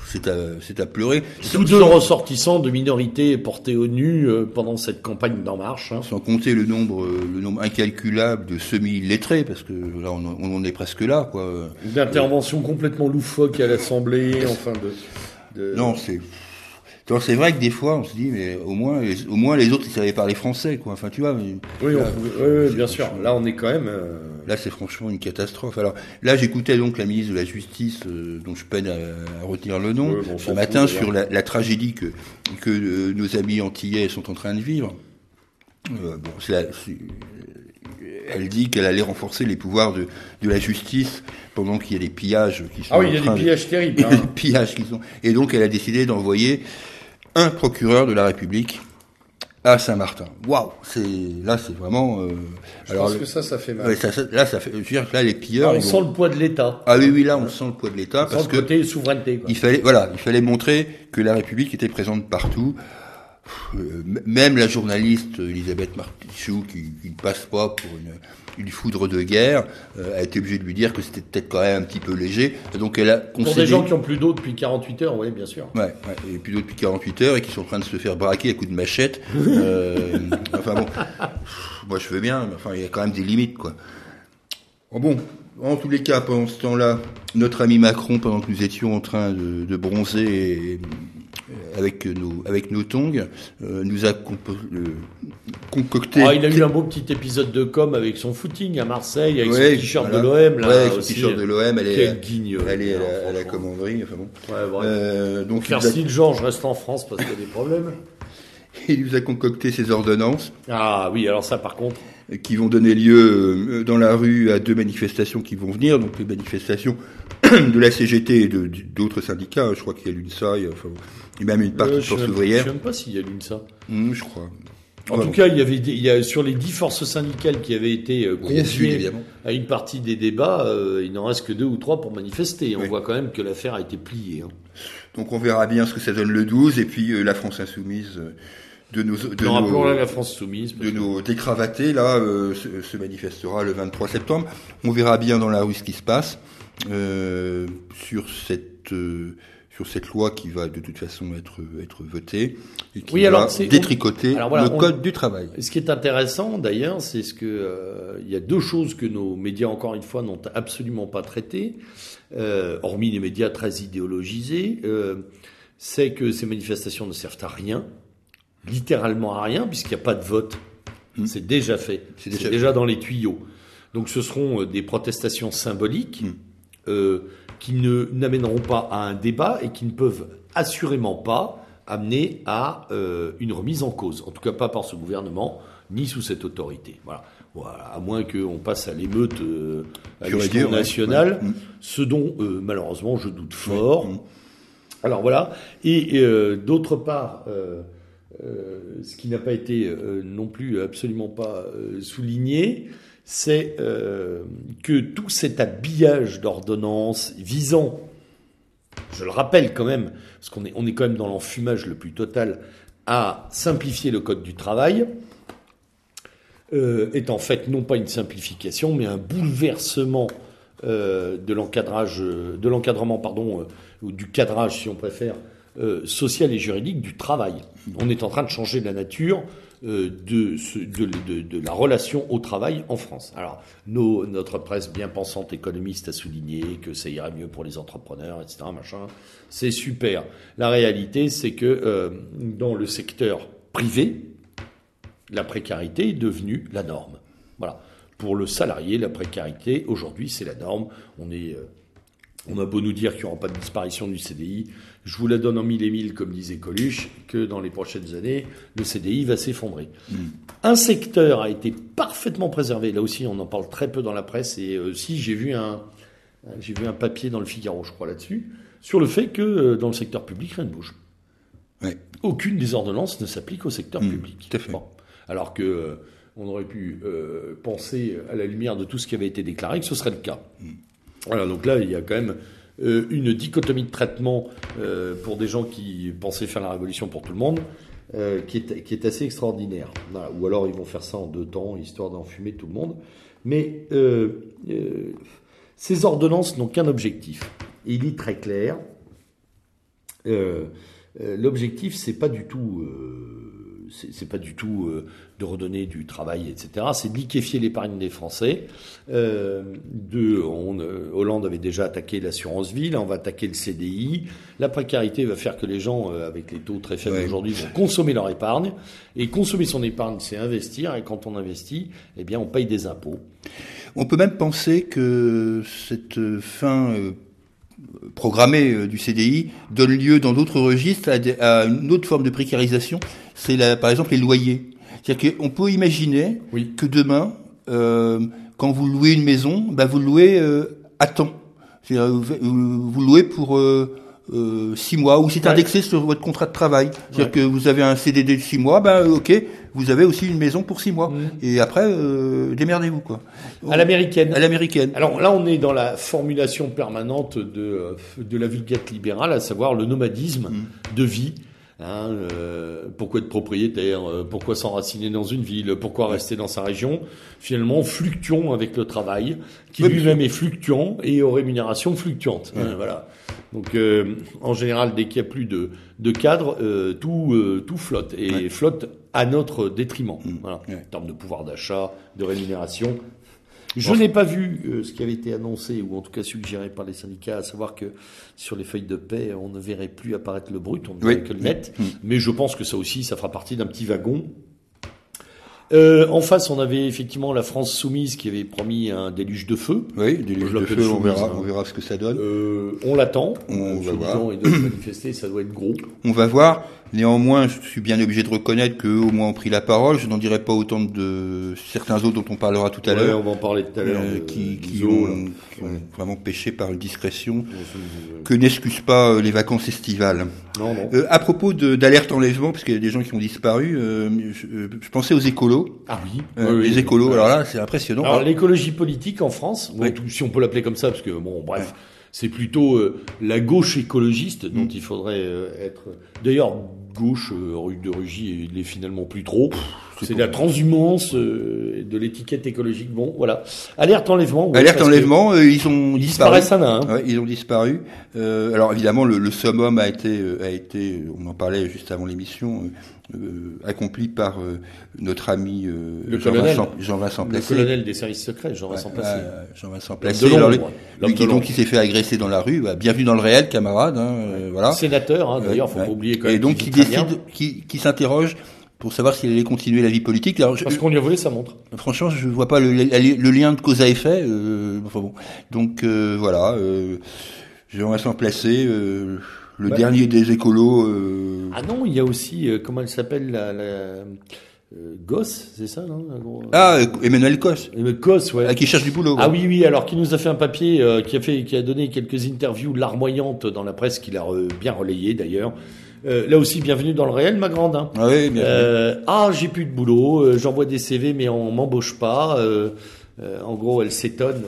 S2: c'est à, à pleurer.
S1: Tous deux ressortissants de minorités portés au nu euh, pendant cette campagne d'En Marche. Hein.
S2: Sans compter le nombre, euh, le nombre incalculable de semi-lettrés, parce que là, on, on, en est presque là, quoi.
S1: D'interventions complètement loufoques à l'Assemblée, enfin de...
S2: de... Non, c'est c'est vrai que des fois, on se dit, mais au moins, au moins les autres, ils savaient parler français, quoi. Enfin, tu vois.
S1: oui, oui, bien sûr. Là, on est quand même. Euh,
S2: là, c'est franchement une catastrophe. Alors, là, j'écoutais donc la ministre de la Justice, euh, dont je peine à, retenir le nom, ce matin sur la, la, tragédie que que euh, nos amis antillais sont en train de vivre. bon, c'est elle dit qu'elle allait renforcer les pouvoirs de, de la justice pendant qu'il y a des pillages qui sont.
S1: Ah oui, il y a des pillages terribles.
S2: Hein. des pillages qui sont. Et donc, elle a décidé d'envoyer un procureur de la République à Saint-Martin. Waouh, c'est là c'est vraiment.
S1: Euh, je alors, pense que ça, ça fait mal.
S2: ça, là, ça fait. Je veux dire que là, les pilleurs.
S1: on sent le poids de l'État.
S2: Ah oui, oui, là, on sent le poids de l'État parce que
S1: côté souveraineté. Quoi.
S2: Il fallait, voilà, il fallait montrer que la République était présente partout. Euh, même la journaliste Elisabeth Martichoux, qui, qui, ne passe pas pour une une foudre de guerre, euh, a été obligé de lui dire que c'était peut-être quand même un petit peu léger. donc elle a
S1: concédé... Pour des gens qui ont plus d'eau depuis 48 heures, oui, bien sûr.
S2: Ouais, ouais et plus d'eau depuis 48 heures et qui sont en train de se faire braquer à coups de machette. euh, enfin bon, moi je veux bien, mais enfin il y a quand même des limites, quoi. Bon, en tous les cas, pendant ce temps-là, notre ami Macron, pendant que nous étions en train de, de bronzer et, avec nos avec nos tongs, euh, nous a euh, concocté.
S1: Ah, il a eu un beau petit épisode de com avec son footing à Marseille, avec son t-shirt de l'OM.
S2: Là, ouais, avec son t-shirt de l'OM, elle est, guigne, elle est à, la, commanderie. Enfin bon.
S1: Ouais, euh, donc faire a... Georges reste en France parce qu'il y a des problèmes.
S2: Il nous a concocté ses ordonnances.
S1: Ah oui, alors ça par contre
S2: qui vont donner lieu dans la rue à deux manifestations qui vont venir, donc les manifestations de la CGT et d'autres syndicats, je crois qu'il y a l'UNSA, enfin, et même une partie de force ouvrière.
S1: Je ne sais même pas s'il y a l'UNSA.
S2: Mmh, je crois.
S1: En tout cas, il y avait il y a, sur les dix forces syndicales qui avaient été euh, conviées à une partie des débats, euh, il n'en reste que deux ou trois pour manifester. On voit quand même que l'affaire a été pliée. Hein.
S2: Donc on verra bien ce que ça donne le 12 et puis euh, la France insoumise de nos de
S1: nos, la France soumise
S2: de nos décravatés là se, se, manifestera le 23 septembre. On verra bien dans la rue ce qui se passe sur cette sur cette loi qui va de toute façon être être votée et qui oui, va détricoter le code du travail.
S1: Ce qui est intéressant d'ailleurs, c'est ce que euh, il y a deux choses que nos médias encore une fois n'ont absolument pas traitées, euh, hormis les médias très idéologisés, euh, c'est que ces manifestations ne servent à rien, littéralement à rien, puisqu'il n'y a pas de vote. Hmm. C'est déjà fait, c'est déjà, déjà, dans les tuyaux. Donc ce seront des protestations symboliques. Hmm qui ne n'amèneront pas à un débat et qui ne peuvent assurément pas amener à euh, une remise en cause. En tout cas, pas par ce gouvernement ni sous cette autorité. Voilà. Voilà, à moins qu'on passe à l'émeute euh, à l'échelon national, mm. ce dont euh, malheureusement je doute fort. Alors voilà. Et euh, d'autre part, euh, ce qui n'a pas été non plus absolument pas souligné, c'est euh, que tout cet habillage d'ordonnances visant, je le rappelle quand même, parce qu'on est, quand même dans l'enfumage le plus total, à simplifier le code du travail, euh, est en fait non pas une simplification, mais un bouleversement euh, de de l'encadrement, ou du cadrage, si on préfère, social et juridique du travail. On est en train de changer la nature euh, de, la relation au travail en France. Alors, notre presse bien pensante économiste a souligné que ça irait mieux pour les entrepreneurs, etc. Machin, c'est super. La réalité, c'est que euh, dans le secteur privé, la précarité est devenue la norme. Voilà. Pour le salarié, la précarité, aujourd'hui, c'est la norme. On euh, on a beau nous dire qu'il n'y aura pas de disparition du CDI, je vous la donne en mille et mille, comme disait Coluche, que dans les prochaines années, le CDI va s'effondrer. Hmm. Un secteur a été parfaitement préservé. Là aussi, on en parle très peu dans la presse. Et aussi, euh, j'ai vu un, j'ai vu un papier dans le Figaro, je crois, là-dessus, sur le fait que euh, dans le secteur public, rien ne bouge. Aucune des ordonnances ne s'applique au secteur hmm, public.
S2: Tout à fait.
S1: Alors que euh, on aurait pu penser, à la lumière de tout ce qui avait été déclaré, que ce serait le cas. Hmm. Voilà, donc là, il y a quand même euh, une dichotomie de traitement euh, pour des gens qui pensaient faire la révolution pour tout le monde, euh, qui, est, assez extraordinaire. Ou alors ils vont faire ça en deux temps, histoire d'enfumer tout le monde. Mais ces ordonnances n'ont qu'un objectif. il est très clair. L'objectif, c'est pas du tout c'est pas du tout de redonner du travail, etc. C'est de liquéfier l'épargne des Français. Euh, de, on, euh, Hollande avait déjà attaqué l'assurance vie, là on va attaquer le CDI. La précarité va faire que les gens, avec les taux très faibles aujourd'hui, vont consommer leur épargne. Et consommer son épargne, c'est investir. Et quand on investit, eh bien, on paye des impôts.
S2: On peut même penser que cette fin programmée du CDI donne lieu dans d'autres registres à, une autre forme de précarisation c'est par exemple les loyers. C'est-à-dire qu'on peut imaginer que demain, euh, quand vous louez une maison, bah vous louez euh, à temps. Vous, vous, louez pour euh, euh, six mois ou c'est indexé sur votre contrat de travail. C'est-à-dire que vous avez un CDD de six mois, ben ok, vous avez aussi une maison pour six mois. Et après, euh, démerdez-vous quoi.
S1: À l'américaine.
S2: À l'américaine.
S1: Alors là, on est dans la formulation permanente de de la vulgate libérale, à savoir le nomadisme mm. de vie. Hein, euh, pourquoi être propriétaire euh, Pourquoi s'enraciner dans une ville Pourquoi rester dans sa région Finalement, fluctuons avec le travail, qui lui-même est fluctuant et aux rémunérations fluctuantes. Hein, voilà. Donc, euh, en général, dès qu'il n'y a plus de, de cadre, tout, tout flotte et flotte à notre détriment. Mmh. Voilà. En termes de pouvoir d'achat, de rémunération, je n'ai pas vu euh, ce qui avait été annoncé, ou en tout cas suggéré par les syndicats, à savoir que sur les feuilles de paix, on ne verrait plus apparaître le brut, on ne verrait que le net. Mm. Mais je pense que ça aussi, ça fera partie d'un petit wagon euh, en face, on avait effectivement la France soumise qui avait promis un déluge de feu.
S2: Oui, déluge de feu, on verra, on verra ce que ça donne.
S1: Euh, on l'attend. On, va voir. Et de manifester, ça doit être gros.
S2: On va voir. Néanmoins, je suis bien obligé de reconnaître qu'eux au moins ont pris la parole. Je n'en dirais pas autant de certains autres dont on parlera tout à
S1: ouais,
S2: l'heure.
S1: on va en parler tout à l'heure.
S2: Euh, qui, qui, ont, vraiment péché par une discrétion que n'excusent pas euh, les vacances estivales.
S1: Non, non.
S2: Euh, à propos d'alerte enlèvement, parce qu'il y a des gens qui ont disparu, euh, je, je, pensais aux écolos.
S1: Ah oui.
S2: les écolos. Alors là, c'est impressionnant.
S1: Alors l'écologie politique en France, si on peut l'appeler comme ça, parce que bon, bref. C'est plutôt la gauche écologiste dont mm. il faudrait être. D'ailleurs, gauche, euh, rue de Rugy, il est finalement plus trop. C'est de la transhumance, euh, de l'étiquette écologique. Bon, voilà. Alerte enlèvement.
S2: Alerte enlèvement, euh, ils ont disparu.
S1: Ça, hein.
S2: ouais, ils ont disparu. Euh, alors évidemment, le, le, summum a été, a été, on en parlait juste avant l'émission, accompli par notre ami Jean-Vincent Jean
S1: Le colonel des services secrets, Jean-Vincent Placé.
S2: Jean-Vincent Placé. Alors, lui, qui donc qui s'est fait agresser dans la rue. Bah, bienvenue dans le réel, camarade. Hein, voilà.
S1: Sénateur, hein, d'ailleurs, faut pas oublier quand même.
S2: Et donc qui décide, qui, qui s'interroge pour savoir s'il allait continuer la vie politique.
S1: Alors, Parce qu'on lui a volé sa montre.
S2: Franchement, je vois pas le, le, lien de cause à effet. Euh, enfin bon. Donc euh, voilà, euh, j'aimerais s'en placer. Euh, le bah, dernier des écolos.
S1: Ah non, il y a aussi comment elle s'appelle la, la... Gosse, c'est ça, non
S2: Ah, Emmanuel Gosse.
S1: Gosse, ouais.
S2: Ah, qui cherche du boulot.
S1: Ah oui, oui. Alors, qui nous a fait un papier, qui a fait, qui a donné quelques interviews larmoyantes dans la presse, qu'il a bien relayé d'ailleurs. Euh, là aussi, bienvenue dans le réel, ma grande. Hein.
S2: Ah, oui,
S1: euh, ah, j'ai plus de boulot, euh, j'envoie des CV, mais on m'embauche pas. en gros, elle s'étonne.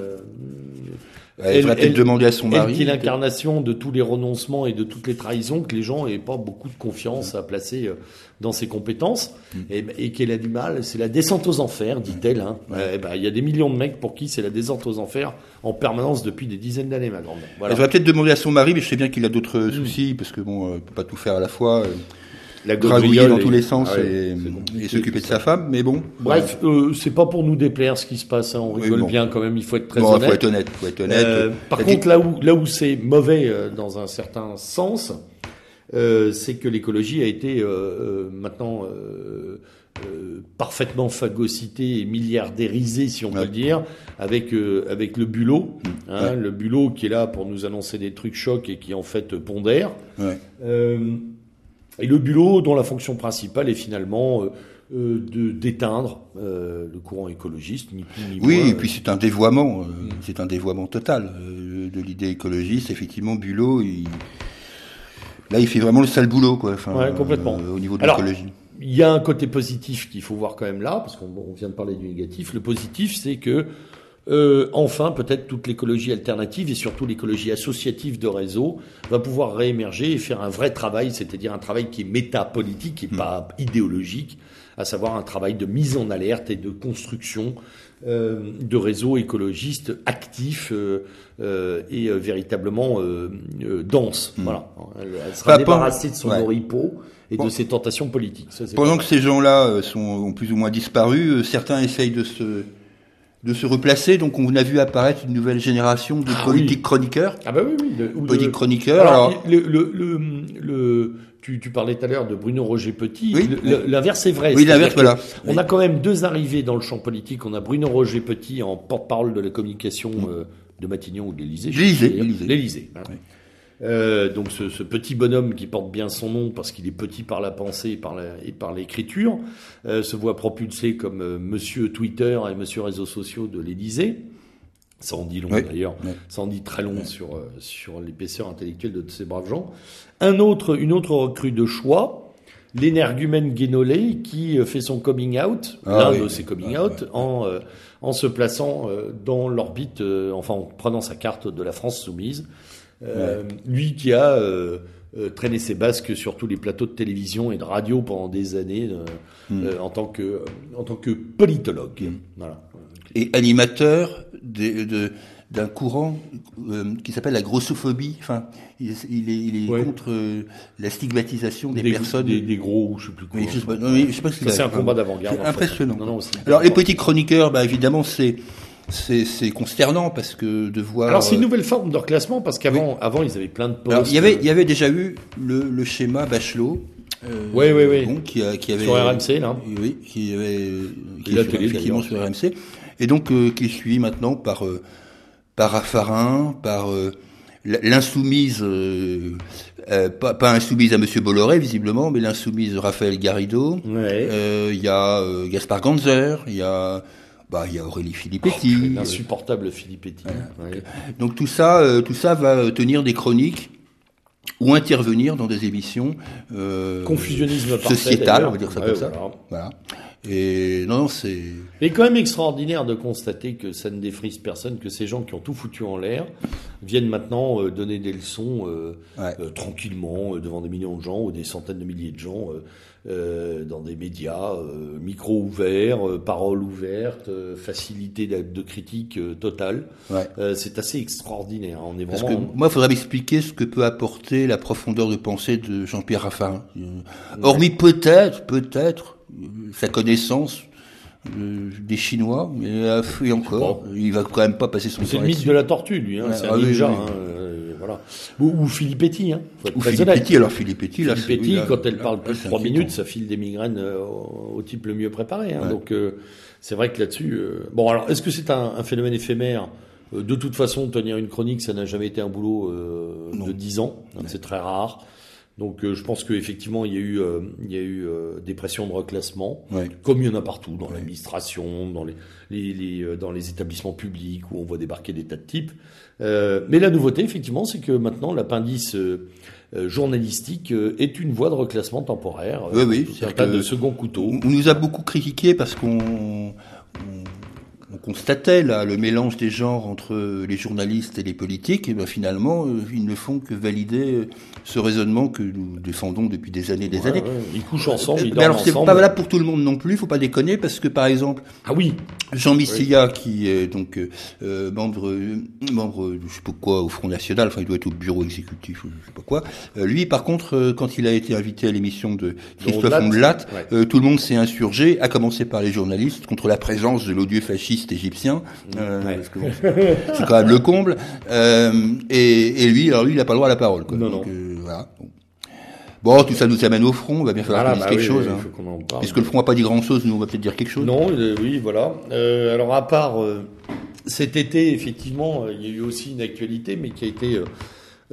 S2: Elle, va peut-être demander à son mari.
S1: Elle qui est l'incarnation de tous les renoncements et de toutes les trahisons que les gens n'aient pas beaucoup de confiance à placer euh, dans ses compétences mm. et, et qu'elle a du mal. C'est la descente aux enfers, dit-elle. Hein. Ben, il y a des millions de mecs pour qui c'est la descente aux enfers en permanence depuis des dizaines d'années, ma grande.
S2: Voilà. Elle va peut-être demander à son mari, mais je sais bien qu'il a d'autres mm. soucis parce que bon, euh, peut pas tout faire à la fois. Euh. la dans tous les sens ah et, s'occuper de sa femme, mais bon.
S1: Bref, euh, c'est pas pour nous déplaire ce qui se passe, hein, on rigole bien quand même, il faut être très honnête.
S2: Faut être honnête, faut être honnête. Euh,
S1: par contre, là où, là où c'est mauvais euh, dans un certain sens, c'est que l'écologie a été maintenant parfaitement phagocytée et milliardérisée, si on peut le dire, avec avec le bulot, hein, le bulot qui est là pour nous annoncer des trucs chocs et qui en fait pondère. Ouais. Et le bulot dont la fonction principale est finalement euh, euh, de d'éteindre euh, le courant écologiste, ni plus ni
S2: moins. Oui, et puis c'est un dévoiement, mm. c'est un dévoiement total de l'idée écologiste. Effectivement, Bulot, il... là, il fait vraiment le sale boulot, quoi.
S1: Enfin, complètement.
S2: au niveau de l'écologie.
S1: Il y a un côté positif qu'il faut voir quand même là, parce qu'on vient de parler du négatif. Le positif, c'est que euh, enfin, peut-être toute l'écologie alternative et surtout l'écologie associative de réseau va pouvoir réémerger et faire un vrai travail, c'est-à-dire un travail qui est métapolitique et pas idéologique, à savoir un travail de mise en alerte et de construction euh, de réseaux écologistes actifs euh, et véritablement denses. Hmm. Voilà, elle, sera débarrassée de son oripeau et de ses tentations politiques.
S2: Pendant que ces gens-là sont ont plus ou moins disparu, certains essayent de se de se replacer. Donc, on a vu apparaître une nouvelle génération de ah politiques chroniqueurs.
S1: Ah bah oui, oui.
S2: Politiques chroniqueurs. Alors,
S1: le, le, le, tu, tu, parlais tout à l'heure de Bruno Roger Petit.
S2: Oui,
S1: l'inverse est vrai.
S2: Oui, l'inverse, voilà.
S1: On a quand même deux arrivées dans le champ politique. On a Bruno Roger Petit en porte-parole de la communication euh, de Matignon ou de l'Élysée.
S2: L'Élysée.
S1: L'Élysée. Hein. Euh, donc ce, ce, petit bonhomme qui porte bien son nom parce qu'il est petit par la pensée et par, et par l'écriture, euh, se voit propulsé comme euh, Monsieur Twitter et Monsieur réseaux sociaux de l'Élysée. Ça en dit long d'ailleurs, ça en dit très long sur euh, sur l'épaisseur intellectuelle de ces braves gens. Un autre, une autre recrue de choix, l'énergumène Guénolé qui fait son coming out, ah, l'un de ses coming out, en en se plaçant dans l'orbite, enfin en prenant sa carte de la France soumise. Euh, lui qui a euh, euh, traîné ses basques sur tous les plateaux de télévision et de radio pendant des années hmm. en tant que en tant que politologue. Hmm. Voilà.
S2: Et animateur de, d'un courant qui s'appelle la grossophobie. Enfin, il, est, il est contre la stigmatisation des, personnes.
S1: Des, gros, je sais plus quoi.
S2: je sais pas,
S1: c'est un combat d'avant-garde.
S2: Impressionnant. Alors, les petits chroniqueurs, bah, évidemment, c'est c'est consternant parce que de voir.
S1: Alors c'est une nouvelle forme de reclassement parce qu'avant, avant ils avaient plein de postes.
S2: il y avait, il y avait déjà eu le, le schéma Bachelot.
S1: Euh, oui, oui, oui.
S2: Bon, qui, qui, avait
S1: sur RMC là.
S2: Oui, qui avait qui est sur, effectivement sur RMC et donc euh, qui est suivi maintenant par euh, par Raffarin, par euh, l'insoumise, euh, pas, pas, insoumise à Monsieur Bolloré visiblement, mais l'insoumise Raphaël Garrido. Il y a Gaspard Ganzer, il y a bah, il y a Aurélie Filippetti.
S1: Oh, L'insupportable Filippetti.
S2: Donc tout ça, euh, tout ça va euh, tenir des chroniques ou intervenir dans des émissions
S1: euh, confusionnisme
S2: sociétal, on va dire ça comme ça. Voilà. Et non, non c'est.
S1: Mais quand même extraordinaire de constater que ça ne défrise personne, que ces gens qui ont tout foutu en l'air viennent maintenant euh, donner des leçons euh, euh, tranquillement devant des millions de gens ou des centaines de milliers de gens dans des médias, micro ouverts, paroles ouvertes, facilité de, critique totale. c'est assez extraordinaire. On est
S2: Parce que moi, il faudrait m'expliquer ce que peut apporter la profondeur de pensée de Jean-Pierre Raffarin. Hormis peut-être, peut-être sa connaissance euh, des Chinois, mais euh, et encore, il va quand même pas passer son temps.
S1: C'est le mythe de la tortue, lui. Hein, c'est un ah ninja. Hein, euh, voilà. Ou, ou Filippetti. Hein,
S2: ou Filippetti, alors Filippetti, là,
S1: Filippetti, quand elle parle plus de trois minutes, ça file des migraines au, type le mieux préparé. Hein, Donc c'est vrai que là-dessus. bon, alors est-ce que c'est un, un, phénomène éphémère? De toute façon, tenir une chronique, ça n'a jamais été un boulot de dix ans. C'est très rare. Donc euh, je pense qu'effectivement il y a eu, euh, il y a eu euh, des pressions de reclassement, comme il y en a partout, dans l'administration, dans les, les, les, dans les établissements publics où on voit débarquer des tas de types. mais la nouveauté effectivement c'est que maintenant l'appendice journalistique est une voie de reclassement temporaire.
S2: Oui, oui.
S1: C'est un tas de second couteau.
S2: On nous a beaucoup critiqué parce qu'on constatait là le mélange des genres entre les journalistes et les politiques, et ben finalement, euh, ils ne font que valider euh, ce raisonnement que nous défendons depuis des années, des années.
S1: Ils couchent ensemble, ils
S2: Mais alors c'est pas valable pour tout le monde non plus, faut pas déconner, parce que par exemple,
S1: ah oui,
S2: Jean Missia, qui est donc euh, membre, membre, je sais pas quoi, au Front National, enfin il doit être au bureau exécutif, je sais pas quoi. lui, par contre, quand il a été invité à l'émission de Christophe Ondelat, tout le monde s'est insurgé, à commencer par les journalistes, contre la présence de l'odieux fasciste égyptien. Euh, c'est quand même le comble. Euh, et, et, lui, alors lui, il n'a pas le droit à la parole. Quoi.
S1: Non, Donc,
S2: non. Euh, voilà. Bon, tout ça nous amène au front, il va bien falloir voilà, qu'on dise bah quelque oui, chose. Oui, hein. Est-ce que le front n'a pas dit grand-chose Nous, on va peut-être dire quelque chose.
S1: Non, euh, oui, voilà. Alors, à part cet été, effectivement, il y a eu aussi une actualité, mais qui a été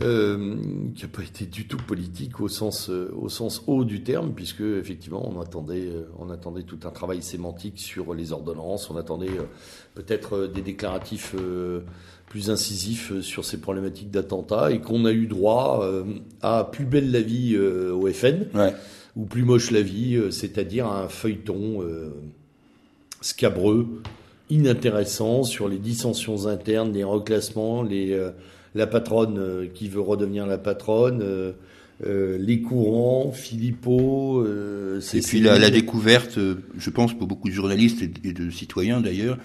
S1: euh, qui n'a pas été du tout politique au sens, euh, au sens haut du terme, puisque effectivement on attendait, euh, on attendait tout un travail sémantique sur les ordonnances, on attendait peut-être des déclaratifs plus incisifs sur ces problématiques d'attentat, et qu'on a eu droit à plus belle la vie au FN,
S2: ouais.
S1: ou plus moche la vie, c'est-à-dire un feuilleton scabreux, inintéressant sur les dissensions internes, les reclassements, les la patronne euh, qui veut redevenir la patronne, euh, euh, les courants, Philippot. Euh,
S2: et puis la, la, découverte, je pense pour beaucoup de journalistes et de citoyens d'ailleurs,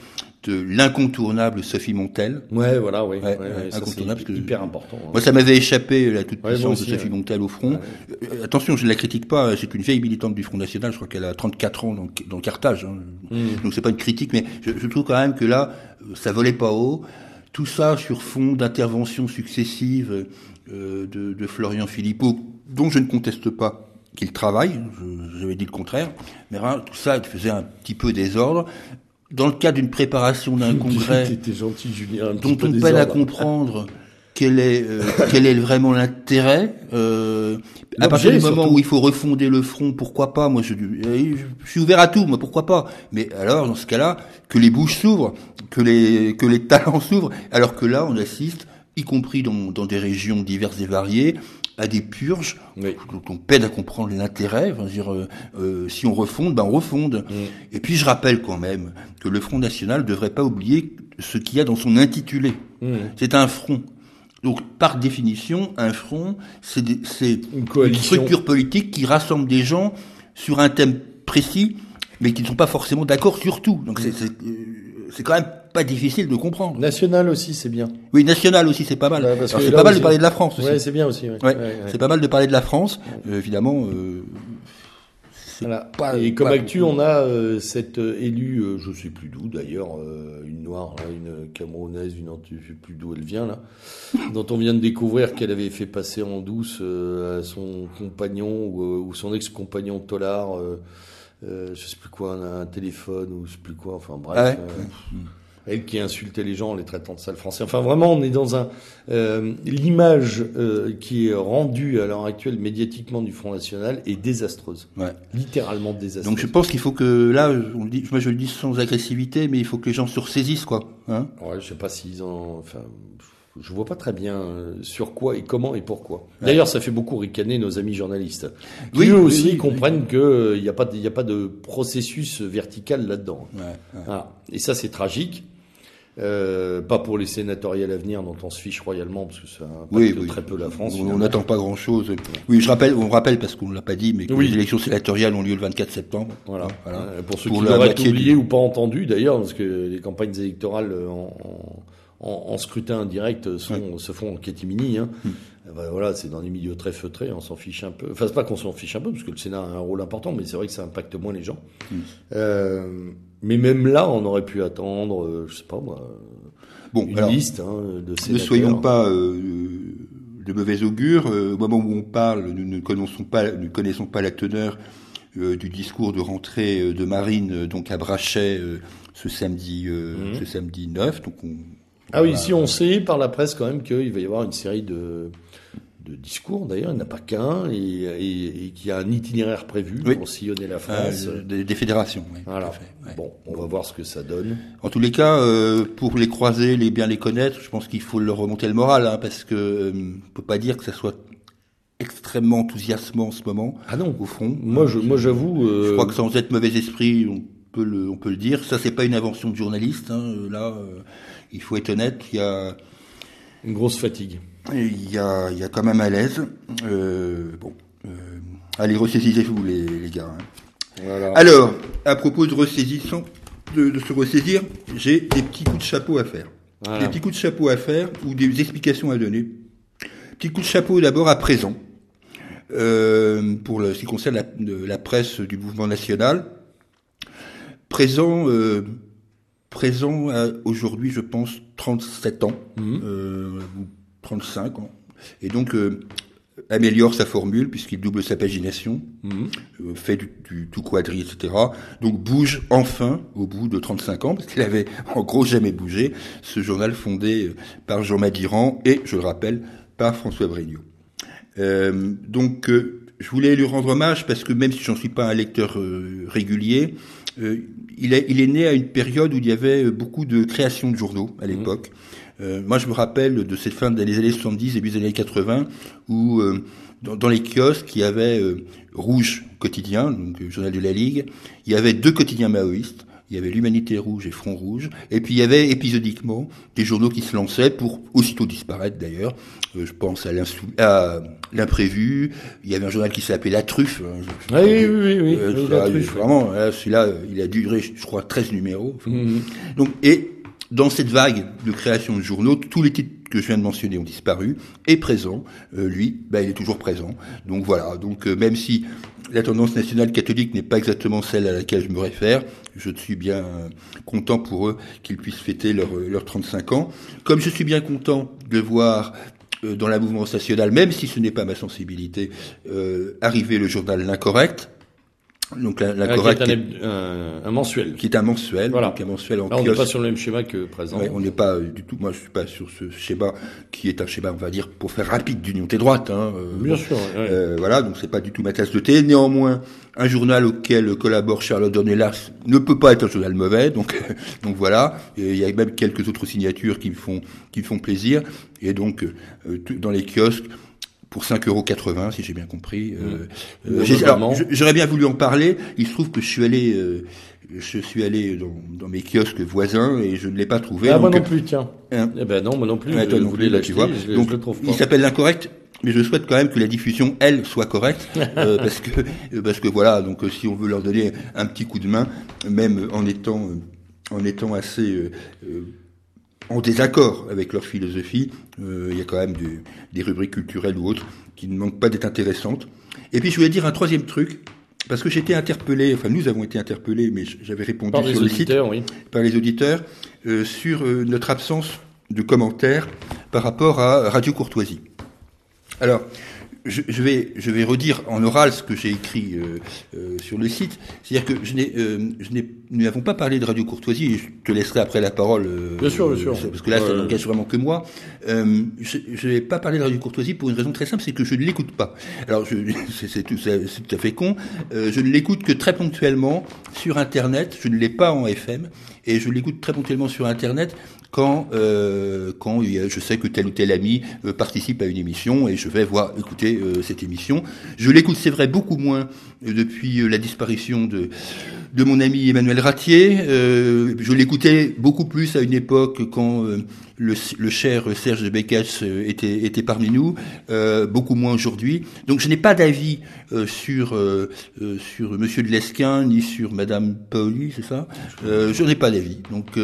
S2: de l'incontournable Sophie Montel.
S1: Ouais, voilà, oui. Ouais,
S2: ouais, incontournable,
S1: c'est hyper important.
S2: Hein. Moi, ça m'avait échappé la toute puissance de Sophie Montel au front. Euh, attention, je ne la critique pas. C'est une vieille militante du Front National. Je crois qu'elle a 34 ans dans, dans le cartage. Hein. Mm. Donc c'est pas une critique, mais je, je, trouve quand même que là, ça volait pas haut. Tout ça sur fond d'interventions successives euh, de, de, Florian Philippot, dont je ne conteste pas qu'il travaille, j'avais dit le contraire, mais hein, tout ça faisait un petit peu désordre. Dans le cas d'une préparation d'un congrès
S1: gentil, Julien,
S2: dont on peine à comprendre quel est euh, quel est vraiment l'intérêt euh, à partir du moment où il faut refonder le front pourquoi pas? Moi je, je, suis ouvert à tout moi pourquoi pas? Mais alors dans ce cas-là que les bouches s'ouvrent que les que les talents s'ouvrent alors que là on assiste y compris dans, dans des régions diverses et variées à des purges
S1: oui.
S2: dont on peine à comprendre l'intérêt. Enfin, dire, euh, euh, si on refonde, ben on refonde. Mm. Et puis je rappelle quand même que le Front National ne devrait pas oublier ce qu'il y a dans son intitulé.
S1: Mm.
S2: C'est un front. Donc, par définition, un front, c'est une, une, structure politique qui rassemble des gens sur un thème précis, mais qui ne sont pas forcément d'accord sur tout. Donc, c'est euh, quand même pas difficile de comprendre.
S1: National aussi, c'est bien.
S2: Oui, national aussi, c'est pas mal. Ouais, c'est pas mal de parler de la France aussi.
S1: C'est bien aussi.
S2: C'est pas mal de parler de la France. Évidemment, euh,
S1: voilà. Pas, et comme actu, on a euh, cette euh, élue, euh, je sais plus d'où d'ailleurs, euh, une noire, là, une camerounaise, une je sais plus d'où elle vient là, dont on vient de découvrir qu'elle avait fait passer en douce à son compagnon ou, ou son ex-compagnon Tollard, je sais plus quoi, un, un, téléphone ou je sais plus quoi, enfin bref.
S2: Ah ouais
S1: elle qui insultait les gens en les traitant de sales français. Enfin, vraiment, on est dans un euh, l'image euh, qui est rendue à l'heure actuelle médiatiquement du Front National est désastreuse,
S2: ouais.
S1: littéralement désastreuse.
S2: Donc, je pense qu'il faut que là, on le dit, moi je le dis sans agressivité, mais il faut que les gens se ressaisissent, quoi. Hein
S1: ouais, je sais pas s'ils ont, enfin. Je vois pas très bien euh, sur quoi et comment et pourquoi. D'ailleurs, ça fait beaucoup ricaner nos amis journalistes, qui oui, eux aussi oui, oui, comprennent que il n'y a pas, il a pas de processus vertical là-dedans.
S2: Ouais, ouais.
S1: Ah. Et ça, c'est tragique. Euh, pas pour les sénatoriales à venir dont on se fiche royalement parce que ça impacte
S2: oui, oui.
S1: très peu la France.
S2: On n'attend pas grand chose. Oui, je rappelle, on rappelle parce qu'on ne l'a pas dit, mais que oui. les élections sénatoriales ont lieu le 24 septembre.
S1: Voilà. voilà. Euh, pour ceux pour qui l'auraient oublié du... ou pas entendu d'ailleurs, parce que les campagnes électorales en, en, en scrutin direct sont, se font en catimini. Hein. Hum. Ben voilà, c'est dans des milieux très feutrés, on s'en fiche un peu. Enfin, c'est pas qu'on s'en fiche un peu, parce que le Sénat a un rôle important, mais c'est vrai que ça impacte moins les gens.
S2: Hum.
S1: Euh, mais même là, on aurait pu attendre, euh, je sais pas moi,
S2: bon,
S1: une
S2: alors,
S1: liste hein, de sénateurs.
S2: Ne soyons pas euh, de mauvais augure. au moment où on parle, nous ne connaissons pas, nous connaissons pas la teneur euh, du discours de rentrée de Marine, donc à Brachet, ce samedi, mmh. ce samedi 9. Donc on,
S1: ah oui, si on sait par la presse quand même qu'il va y avoir une série de, de discours, d'ailleurs, il n'y en a pas qu'un, et, et, et qu'il y a un itinéraire prévu
S2: oui.
S1: pour sillonner la France.
S2: Euh, des, des, fédérations, oui.
S1: Voilà. Fait, ouais. Bon, on va voir ce que ça donne.
S2: En tous les cas, euh, pour les croiser, les bien les connaître, je pense qu'il faut leur remonter le moral, hein, parce que euh, on peut pas dire que ça soit extrêmement enthousiasmant en ce moment.
S1: Ah non,
S2: au fond.
S1: Moi, je, moi, j'avoue.
S2: Euh... Je crois que sans être mauvais esprit, on peut le, on peut le dire. Ça, c'est pas une invention de journaliste. Hein. Là, il faut être honnête. Il y a
S1: une grosse fatigue.
S2: Il y a, y a quand même à l'aise. bon, allez, ressaisissez-vous les, les gars. Hein. Alors, à propos de ressaisissant, de, se ressaisir, j'ai des petits coups de chapeau à faire. Des petits coups de chapeau à faire ou des explications à donner. Petit coup de chapeau d'abord à présent, euh, pour ce qui concerne la, la, presse du mouvement national. Présent, euh, présent aujourd'hui, je pense, 37 ans, mmh. euh, 35 ans. Et donc, euh, améliore sa formule puisqu'il double sa pagination, mhm. euh, fait du, tout quadri, etc. Donc bouge enfin au bout de 35 ans, parce qu'il avait en gros jamais bougé, ce journal fondé euh, par Jean Madiran et, je le rappelle, par François Brégnaud. Euh, donc je voulais lui rendre hommage parce que même si j'en suis pas un lecteur régulier, il, est, il est né à une période où il y avait beaucoup de créations de journaux à mhm. l'époque. Euh, moi, je me rappelle de cette fin des années 70, début des années 80, où euh, dans, les kiosques, il y avait euh, Rouge quotidien, donc le journal de la Ligue, il y avait deux quotidiens maoïstes, il y avait l'Humanité Rouge et Front Rouge, et puis il y avait épisodiquement des journaux qui se lançaient pour aussitôt disparaître d'ailleurs. je pense à l'imprévu. Il y avait un journal qui s'appelait La Truffe. Hein,
S1: oui, oui, oui, oui,
S2: la truffe, Vraiment, celui-là, il a duré, je crois, 13 numéros. Mhm. Donc, et dans cette vague de création de journaux, tous les titres que je viens de mentionner ont disparu, et présent, euh, lui, ben, il est toujours présent. Donc voilà, donc euh, même si la tendance nationale catholique n'est pas exactement celle à laquelle je me réfère, je suis bien euh, content pour eux qu'ils puissent fêter leurs leur 35 ans. Comme je suis bien content de voir dans la mouvement nationale, même si ce n'est pas ma sensibilité, arriver le journal L'Incorrect,
S1: donc la, la correcte, qui est un, un, mensuel.
S2: Qui est un mensuel. Voilà. Donc un mensuel en
S1: Là, on n'est pas sur le même schéma que présent.
S2: Ouais, on n'est pas euh, du tout. Moi, je suis pas sur ce schéma qui est un schéma, on va dire, pour faire rapide d'union des droites. Hein,
S1: euh, Bien sûr.
S2: Ouais. Euh, voilà, donc c'est pas du tout ma tasse de thé. Néanmoins, un journal auquel collabore Charlotte Dornelas ne peut pas être un journal mauvais. Donc, donc voilà. Il y a même quelques autres signatures qui me font qui me font plaisir. Et donc, euh, dans les kiosques pour 5,80 euros, si j'ai bien compris. Euh, mmh. euh j'aurais bien voulu en parler. Il se trouve que je suis allé, euh, je suis allé dans, dans, mes kiosques voisins et je ne l'ai pas trouvé.
S1: Ah, moi non plus, tiens. Hein eh ben non, moi non plus.
S2: Ah, je non voulais tu vois. Je, donc, je le trouve pas. il s'appelle l'incorrect. Mais je souhaite quand même que la diffusion, elle, soit correcte, euh, parce que parce que voilà, donc si on veut leur donner un petit coup de main, même en étant en étant assez en désaccord avec leur philosophie. Euh, il y a quand même des rubriques culturelles ou autres qui ne manquent pas d'être intéressantes. Et puis je voulais dire un troisième truc, parce que j'étais interpellé, enfin nous avons été interpellés, mais j'avais répondu sur le site par les auditeurs euh, sur euh, notre absence de commentaires par rapport à Radio Courtoisie. Alors, je, je, vais, je vais redire en oral ce que j'ai écrit euh, euh, sur le site. C'est-à-dire que je n'ai, euh, je n'ai, nous n'avons pas parlé de Radio Courtoisie. Et je te laisserai après la parole.
S1: Bien sûr, bien sûr.
S2: Parce que là, ça n'engage vraiment que moi. Je n'ai pas parlé de Radio Courtoisie pour une raison très simple, c'est que je ne l'écoute pas. Alors, je, c'est, c'est, tout, c'est, tout à fait con. je ne l'écoute que très ponctuellement sur Internet. Je ne l'ai pas en FM et je l'écoute très ponctuellement sur Internet quand quand je sais que tel ou tel ami participe à une émission et je vais voir écouter euh, cette émission. Je l'écoute, c'est vrai, beaucoup moins euh, depuis la disparition de de mon ami Emmanuel Ratier. je l'écoutais beaucoup plus à une époque quand le, cher Serge Bécasse était, était parmi nous, beaucoup moins aujourd'hui. Donc je n'ai pas d'avis sur sur Monsieur de Lesquin ni sur Madame Pauli, c'est ça? Je n'ai pas d'avis. Donc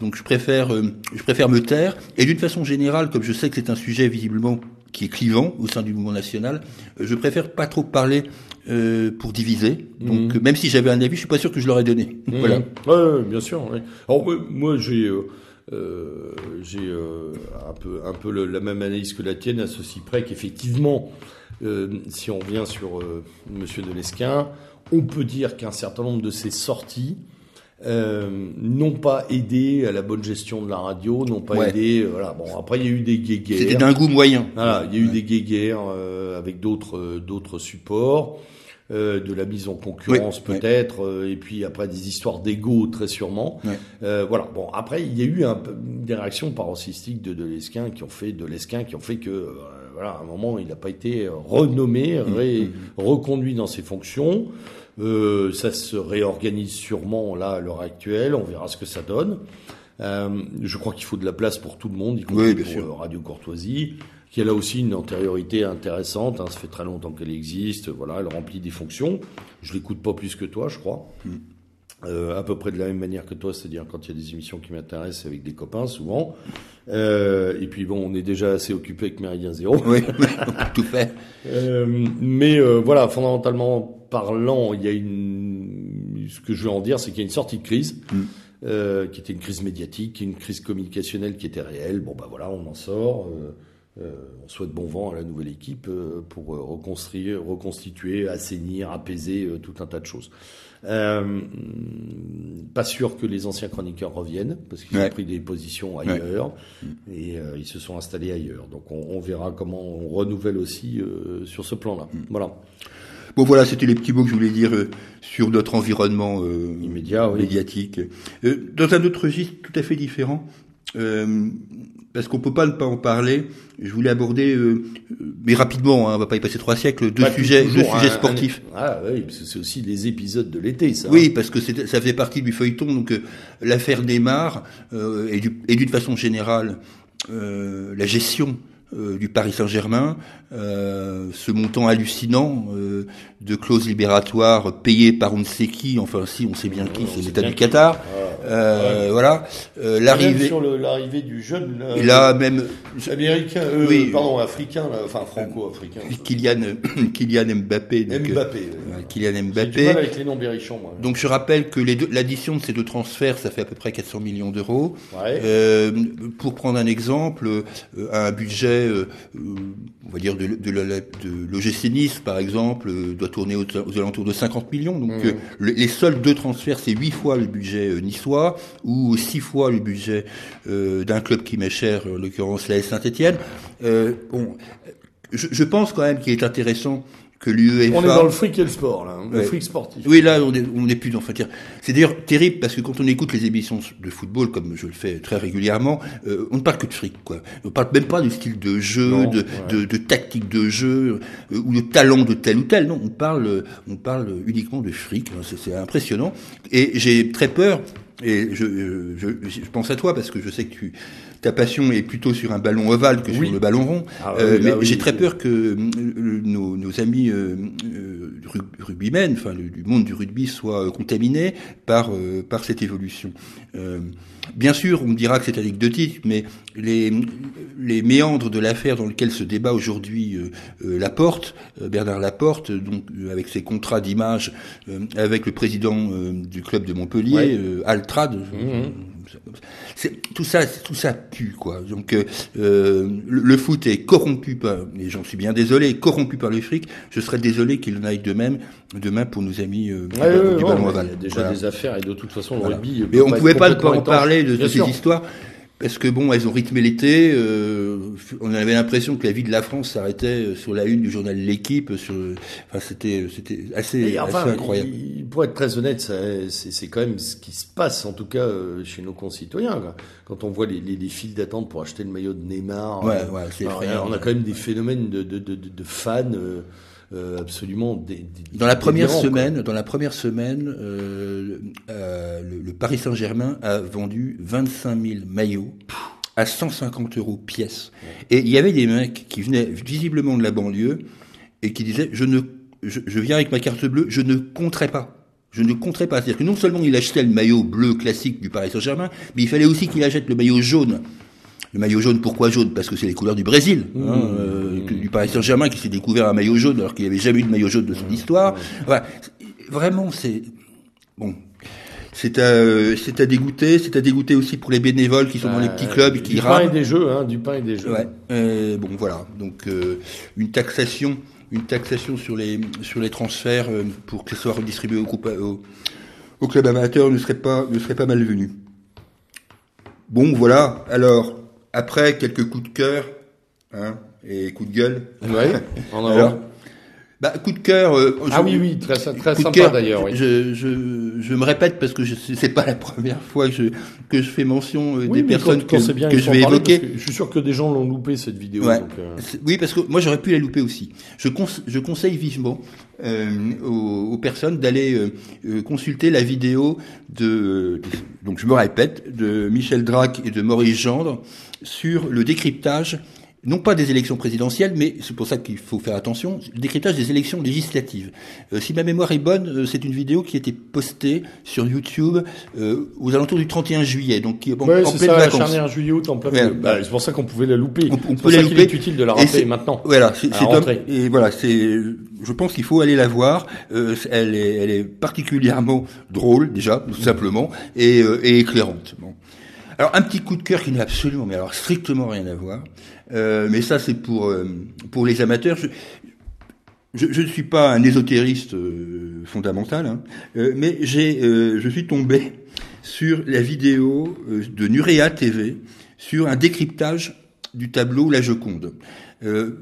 S2: donc je préfère, euh, je préfère me taire. Et d'une façon générale, comme je sais que c'est un sujet visiblement qui est clivant au sein du mouvement national, euh, je préfère pas trop parler euh, pour diviser. Donc mhm. même si j'avais un avis, je suis pas sûr que je l'aurais donné.
S1: Mhm. Voilà. Ouais, bien sûr. Alors moi j'ai euh, j'ai un peu un peu la même analyse que la tienne à ceci près qu'effectivement, si on revient sur Monsieur Delesquin, on peut dire qu'un certain nombre de ses sorties euh, n'ont pas aidé à la bonne gestion de la radio, n'ont pas aidé. Euh, voilà. Bon, après il y a eu des guéguerres.
S2: C'était d'un goût moyen.
S1: Voilà, il y a eu des guéguerres euh, avec d'autres d'autres supports. de la mise en concurrence peut-être, et puis après des histoires d'ego très sûrement. voilà. Bon, après il y a eu un, des réactions paroxystiques de, de l'Esquin qui ont fait de l'Esquin qui ont fait que voilà, à un moment il n'a pas été renommé, mmh, mmh, mmh. reconduit dans ses fonctions. Euh, ça se réorganise sûrement là à l'heure actuelle. On verra ce que ça donne. Euh, je crois qu'il faut de la place pour tout le monde, y compris pour sûr. Radio Courtoisie, qui a là aussi une antériorité intéressante. Hein, ça fait très longtemps qu'elle existe. Voilà, elle remplit des fonctions. Je l'écoute pas plus que toi, je crois. Mm. Euh, à peu près de la même manière que toi, c'est-à-dire quand il y a des émissions qui m'intéressent avec des copains, souvent. Euh, et puis bon, on est déjà assez occupé avec Méridien Zéro.
S2: Oui, tout fait.
S1: Euh, mais euh, voilà, fondamentalement parlant, il y a une. Ce que je veux en dire, c'est qu'il y a une sortie de crise. Mm. Euh, qui était une crise médiatique, une crise communicationnelle qui était réelle. Bon, bah voilà, on en sort. Euh, euh, on souhaite bon vent à la nouvelle équipe pour reconstruire, reconstituer, assainir, apaiser tout un tas de choses. Pas sûr que les anciens chroniqueurs reviennent parce qu'ils ont pris des positions ailleurs et ils se sont installés ailleurs. Donc on, on, verra comment on renouvelle aussi sur ce plan-là. Mm. Voilà.
S2: Bon voilà, c'était les petits mots que je voulais dire euh, sur notre environnement euh, immédiat, médiatique. Euh, dans un autre registre tout à fait différent, parce qu'on peut pas ne pas en parler. Je voulais aborder, mais rapidement, hein, on va pas y passer trois siècles, deux sujets, deux sujets sportifs.
S1: ah oui, parce que c'est aussi les épisodes de l'été, ça.
S2: Oui, parce que ça fait partie du feuilleton. Donc l'affaire Neymar et, et d'une façon générale, la gestion euh, du Paris Saint-Germain, euh, ce montant hallucinant euh, de clauses libératoires payées par on ne sait qui, enfin si on sait bien qui, c'est l'État du Qatar. Euh, voilà,
S1: l'arrivée sur l'arrivée du jeune
S2: là, là même
S1: américain, oui, pardon africain, enfin franco-africain.
S2: Kylian Kylian Mbappé.
S1: Donc, Mbappé.
S2: Kylian Mbappé.
S1: avec les noms. Moi.
S2: Donc je rappelle que l'addition de ces deux transferts, ça fait à peu près 400 millions d'euros. pour prendre un exemple, un budget euh, on va dire, de, de, de l'OGC Nice, par exemple, euh, doit tourner aux, alentours de 50 millions. Donc, mmh. euh, les seuls deux transferts, c'est huit fois le budget niçois ou six fois le budget d'un club qui m'est cher, en l'occurrence la Saint-Etienne. bon, je, je, pense quand même qu'il est intéressant que l'UEFA...
S1: On est dans le fric et le sport, là, hein, le fric sportif.
S2: Oui, là, on est, on est plus dans... Enfin, c'est d'ailleurs terrible parce que quand on écoute les émissions de football, comme je le fais très régulièrement, euh, on ne parle que de fric, quoi. On parle même pas du style de jeu, de, de, de, tactique de jeu, euh, ou de talent de tel ou tel. Non, on parle, on parle uniquement de fric. Hein, c'est impressionnant. Et j'ai très peur, et je, je, je, pense à toi parce que je sais que tu ta passion est plutôt sur un ballon ovale que sur le ballon rond. Ah euh, mais j'ai très peur que euh, nos, nos, amis euh, euh rugbymen, enfin du monde du rugby, soient contaminés par par cette évolution. bien sûr, on me dira que c'est anecdotique, mais les les méandres de l'affaire dans lequel se débat aujourd'hui Laporte, Bernard Laporte, donc avec ses contrats d'image avec le président du club de Montpellier, Altrad. Mmh tout ça, tout ça pue quoi. Donc euh, euh, le, foot est corrompu par, et j'en suis bien désolé, corrompu par le fric. Je serais désolé qu'il en aille de même demain pour nos amis euh, du, ballon
S1: Il y a déjà des affaires et de toute façon le rugby.
S2: Mais on pouvait pas, pas en parler de, de ces histoires parce que bon, elles ont rythmé l'été. Euh, on avait l'impression que la vie de la France s'arrêtait euh, sur la une du journal L'équipe. Sur, enfin, c'était, c'était assez, incroyable.
S1: pour être très honnête, c'est quand même ce qui se passe, en tout cas euh, chez nos concitoyens. Quand on voit les, les, les files d'attente pour acheter le maillot de Neymar,
S2: ouais, ouais, c'est
S1: on a quand même des phénomènes de, de, de, de fans. Euh, absolument des,
S2: dans la première semaine dans la première semaine euh, euh, le, Paris Saint-Germain a vendu 25 000 maillots à 150 euros pièce. Et il y avait des mecs qui venaient visiblement de la banlieue et qui disaient je ne je, je viens avec ma carte bleue je ne compterai pas. Je ne compterai pas. C'est-à-dire que non seulement il achetait le maillot bleu classique du Paris Saint-Germain, mais il fallait aussi qu'il achète le maillot jaune le maillot jaune, pourquoi jaune? Parce que c'est les couleurs du Brésil, hein, mmh. euh, du Paris Saint-Germain qui s'est découvert un maillot jaune alors qu'il n'y avait jamais eu de maillot jaune de son mmh. histoire. Vraiment, c'est bon. C'est à, c'est à dégoûter, c'est à dégoûter aussi pour les bénévoles qui sont dans les petits clubs et qui
S1: du pain et des jeux, hein, du pain et des jeux.
S2: Ouais. Euh, bon, voilà. Donc euh, une taxation, une taxation sur les sur les transferts euh, pour que ce soit redistribué au, au, au club amateur ne serait pas ne serait pas malvenu. Bon, voilà. Alors, après quelques coups de cœur hein, et coups de gueule.
S1: Ouais, en Alors,
S2: Bah, coup de cœur.
S1: Euh, ah oui, oui, très, très sympa d'ailleurs. Oui.
S2: Je, je, je me répète parce que je c'est pas la première fois que je que je fais mention euh, des personnes que, que je vais évoquer.
S1: je suis sûr que des gens l'ont loupé cette vidéo. Donc,
S2: euh... Oui, parce que moi j'aurais pu la louper aussi. Je, je conseille vivement euh, aux, aux, personnes d'aller consulter la vidéo de donc je me répète de Michel Drac et de Maurice Gendre sur le décryptage non pas des élections présidentielles, mais c'est pour ça qu'il faut faire attention, le décryptage des élections législatives. Euh, si ma mémoire est bonne, euh, c'est une vidéo qui a été postée sur YouTube euh, aux alentours du 31 juillet, donc qui est
S1: en, ouais, en pleine ça, vacances. La juillet août en plein bah, c'est pour ça qu'on pouvait la louper. On, peut la louper. est utile de la rappeler maintenant.
S2: Voilà, c'est et voilà, c'est. Je pense qu'il faut aller la voir. Euh, elle est, elle est particulièrement drôle déjà, tout simplement, et, et éclairante. Bon. Alors un petit coup de cœur qui n'a absolument, mais alors strictement rien à voir. Euh, mais ça c'est pour euh, pour les amateurs. Je, je, ne suis pas un ésotériste euh, fondamental, hein, mais j'ai, je suis tombé sur la vidéo de Nurea TV sur un décryptage du tableau La Joconde. Je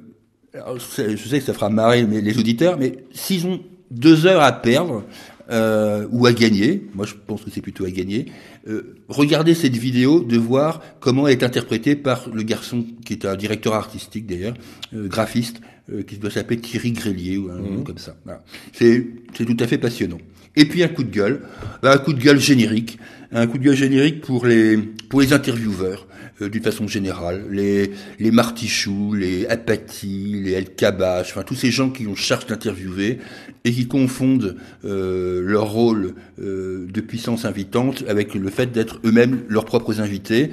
S2: sais que ça fera marrer les auditeurs, mais s'ils ont deux heures à perdre, euh, ou à gagner, moi je pense que c'est plutôt à gagner, euh, regardez cette vidéo de voir comment elle est interprétée par le garçon qui est un directeur artistique d'ailleurs, euh, graphiste, euh, qui doit s'appeler Thierry Grélier ou un nom mhm. comme ça. Voilà. C'est tout à fait passionnant. Et puis un coup de gueule, un coup de gueule générique, un coup de gueule générique pour les pour les intervieweurs euh, d'une façon générale, les les Martichoux, les Apathy, les El Kabash, enfin tous ces gens qui ont charge d'interviewer et qui confondent euh, leur rôle euh, de puissance invitante avec le fait d'être eux-mêmes leurs propres invités.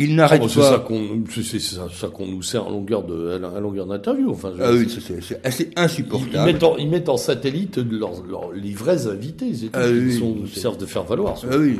S2: Il n'arrête oh, pas.
S1: C'est ça qu'on, c'est ça, qu'on nous sert en longueur de, à longueur d'interview. Enfin,
S2: ah oui, c'est assez insupportable.
S1: Ils, mettent en, ils mettent en satellite leurs, les vrais invités. C'est ah, oui, ils sont, servent de faire valoir.
S2: Ah oui,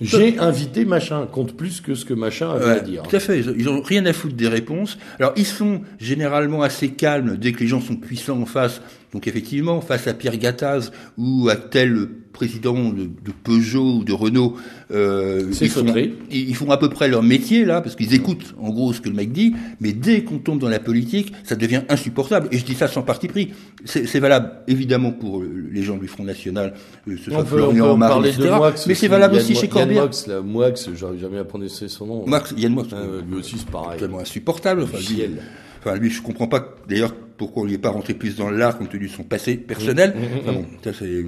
S1: J'ai invité machin, compte plus que ce que machin avait à dire.
S2: Tout à fait. Ils ont rien à foutre des réponses. Alors, ils sont généralement assez calmes dès que les gens sont puissants en face. Donc effectivement, face à Pierre Gattaz ou à tel président de, Peugeot ou de Renault,
S1: euh, ils, font,
S2: ils, font, à peu près leur métier là, parce qu'ils écoutent en gros ce que le mec dit, mais dès qu'on tombe dans la politique, ça devient insupportable. Et je dis ça sans parti pris. C'est valable évidemment pour les gens du Front National,
S1: euh, ce soit Florian Marie, etc.
S2: mais c'est valable aussi chez Corbière.
S1: Mox, là, Mox, j'arrive jamais à prononcer son nom.
S2: Mox, Yann Mox.
S1: Euh, lui aussi c'est pareil.
S2: Tellement insupportable. Enfin, lui, enfin, lui, je comprends pas d'ailleurs pourquoi on lui est pas rentré plus dans l'art compte tenu de son passé personnel. Mmh, mmh, mmh, bon, ça c'est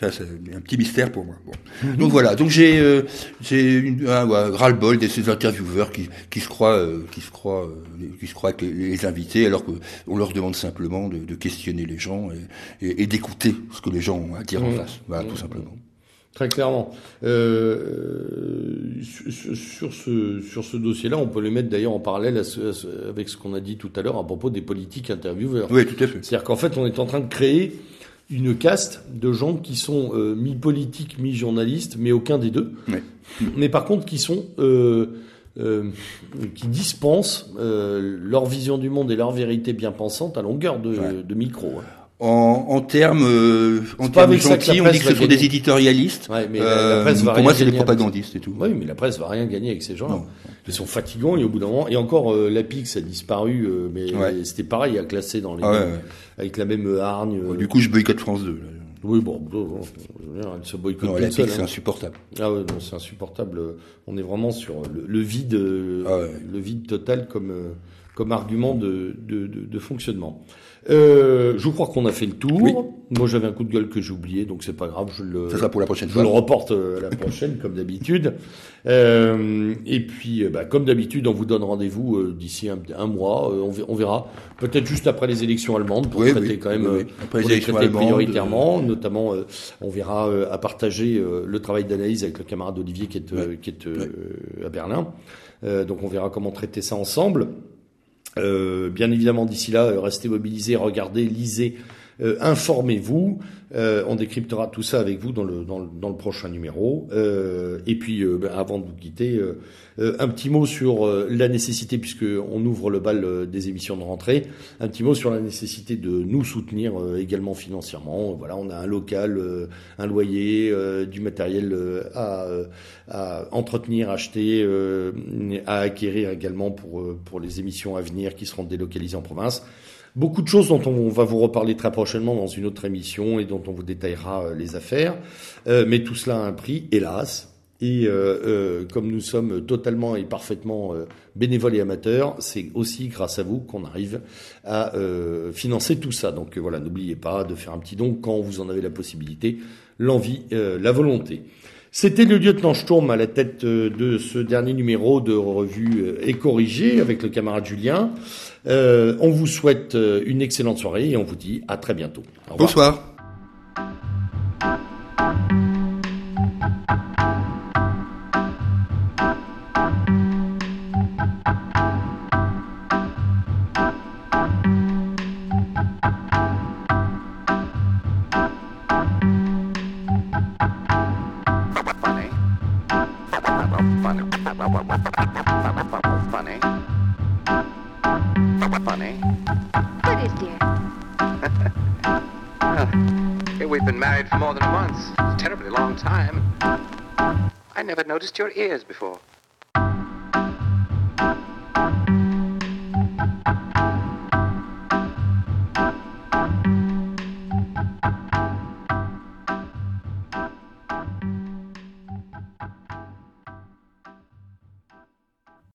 S2: ça, c'est un petit mystère pour moi. Bon. Donc voilà. Donc j'ai euh, j'ai un ouais, ras-le-bol de ces intervieweurs qui qui se croient euh, qui se croient euh, qui se croient que les, invités alors que on leur demande simplement de, de questionner les gens et, et, et d'écouter ce que les gens ont à dire en face. Voilà, tout simplement.
S1: Très clairement. Euh, sur, ce, sur ce dossier-là, on peut le mettre d'ailleurs en parallèle avec ce qu'on a dit tout à l'heure à propos des politiques intervieweurs.
S2: Oui, tout à fait.
S1: C'est-à-dire qu'en fait, on est en train de créer une caste de gens qui sont euh, mi-politiques, mi-journalistes, mais aucun des deux. Oui. Mais par contre, qui sont... Euh, euh, qui dispensent euh, leur vision du monde et leur vérité bien pensante à longueur de, ouais. de micro.
S2: En, en termes euh, en termes gentils, on dit que ce sont des éditorialistes.
S1: Ouais, mais la, presse va
S2: pour moi, c'est des propagandistes et tout.
S1: Oui, mais la presse va rien gagner avec ces gens-là. Ils sont fatigants et au bout d'un moment, et encore euh, l'Apix a disparu, euh, mais ouais. c'était pareil à classer dans les ah ouais, avec la même hargne.
S2: Euh. Du coup, je boycotte France 2. Là.
S1: Oui, bon, bon, se boycotte
S2: non, l'Apix, c'est hein. insupportable.
S1: Ah ouais, non, c'est insupportable. On est vraiment sur le, le vide, ah le vide total comme comme argument de, de, de, de fonctionnement. Euh, je crois qu'on a fait le tour. Oui. Moi, j'avais un coup de gueule que j'ai oublié, donc c'est pas grave. Je le,
S2: ça sera pour la prochaine
S1: je
S2: fois.
S1: le reporte euh, la prochaine, comme d'habitude. Euh, et puis, euh, bah, comme d'habitude, on vous donne rendez-vous euh, d'ici un, un, mois. On, verra. Peut-être juste après les élections allemandes pour
S2: oui,
S1: traiter
S2: oui,
S1: quand même
S2: oui,
S1: après les élections allemandes, prioritairement. Notamment, on verra à partager le travail d'analyse avec le camarade Olivier qui est, qui est à Berlin. donc, on verra comment traiter ça ensemble. Euh, bien évidemment, d'ici là, euh, restez mobilisés, regardez, lisez, euh, informez-vous. Euh, on décryptera tout ça avec vous dans le, dans le, prochain numéro. Euh, et puis, ben, avant de vous quitter, un petit mot sur la nécessité, puisque on ouvre le bal des émissions de rentrée, un petit mot sur la nécessité de nous soutenir également financièrement. Voilà, on a un local, un loyer, du matériel à, à, entretenir, acheter, à acquérir également pour, pour les émissions à venir qui seront délocalisées en province. Beaucoup de choses dont on va vous reparler très prochainement dans une autre émission et dont on vous détaillera les affaires. mais tout cela a un prix, hélas. Et euh, euh, comme nous sommes totalement et parfaitement euh, bénévoles et amateurs, c'est aussi grâce à vous qu'on arrive à financer tout ça. Donc voilà, n'oubliez pas de faire un petit don quand vous en avez la possibilité, l'envie, la volonté. C'était le lieutenant Sturm à la tête de ce dernier numéro de revue et corrigé avec le camarade Julien. On vous souhaite une excellente soirée et on vous dit à très bientôt.
S2: Bonsoir.
S3: Never noticed your ears before.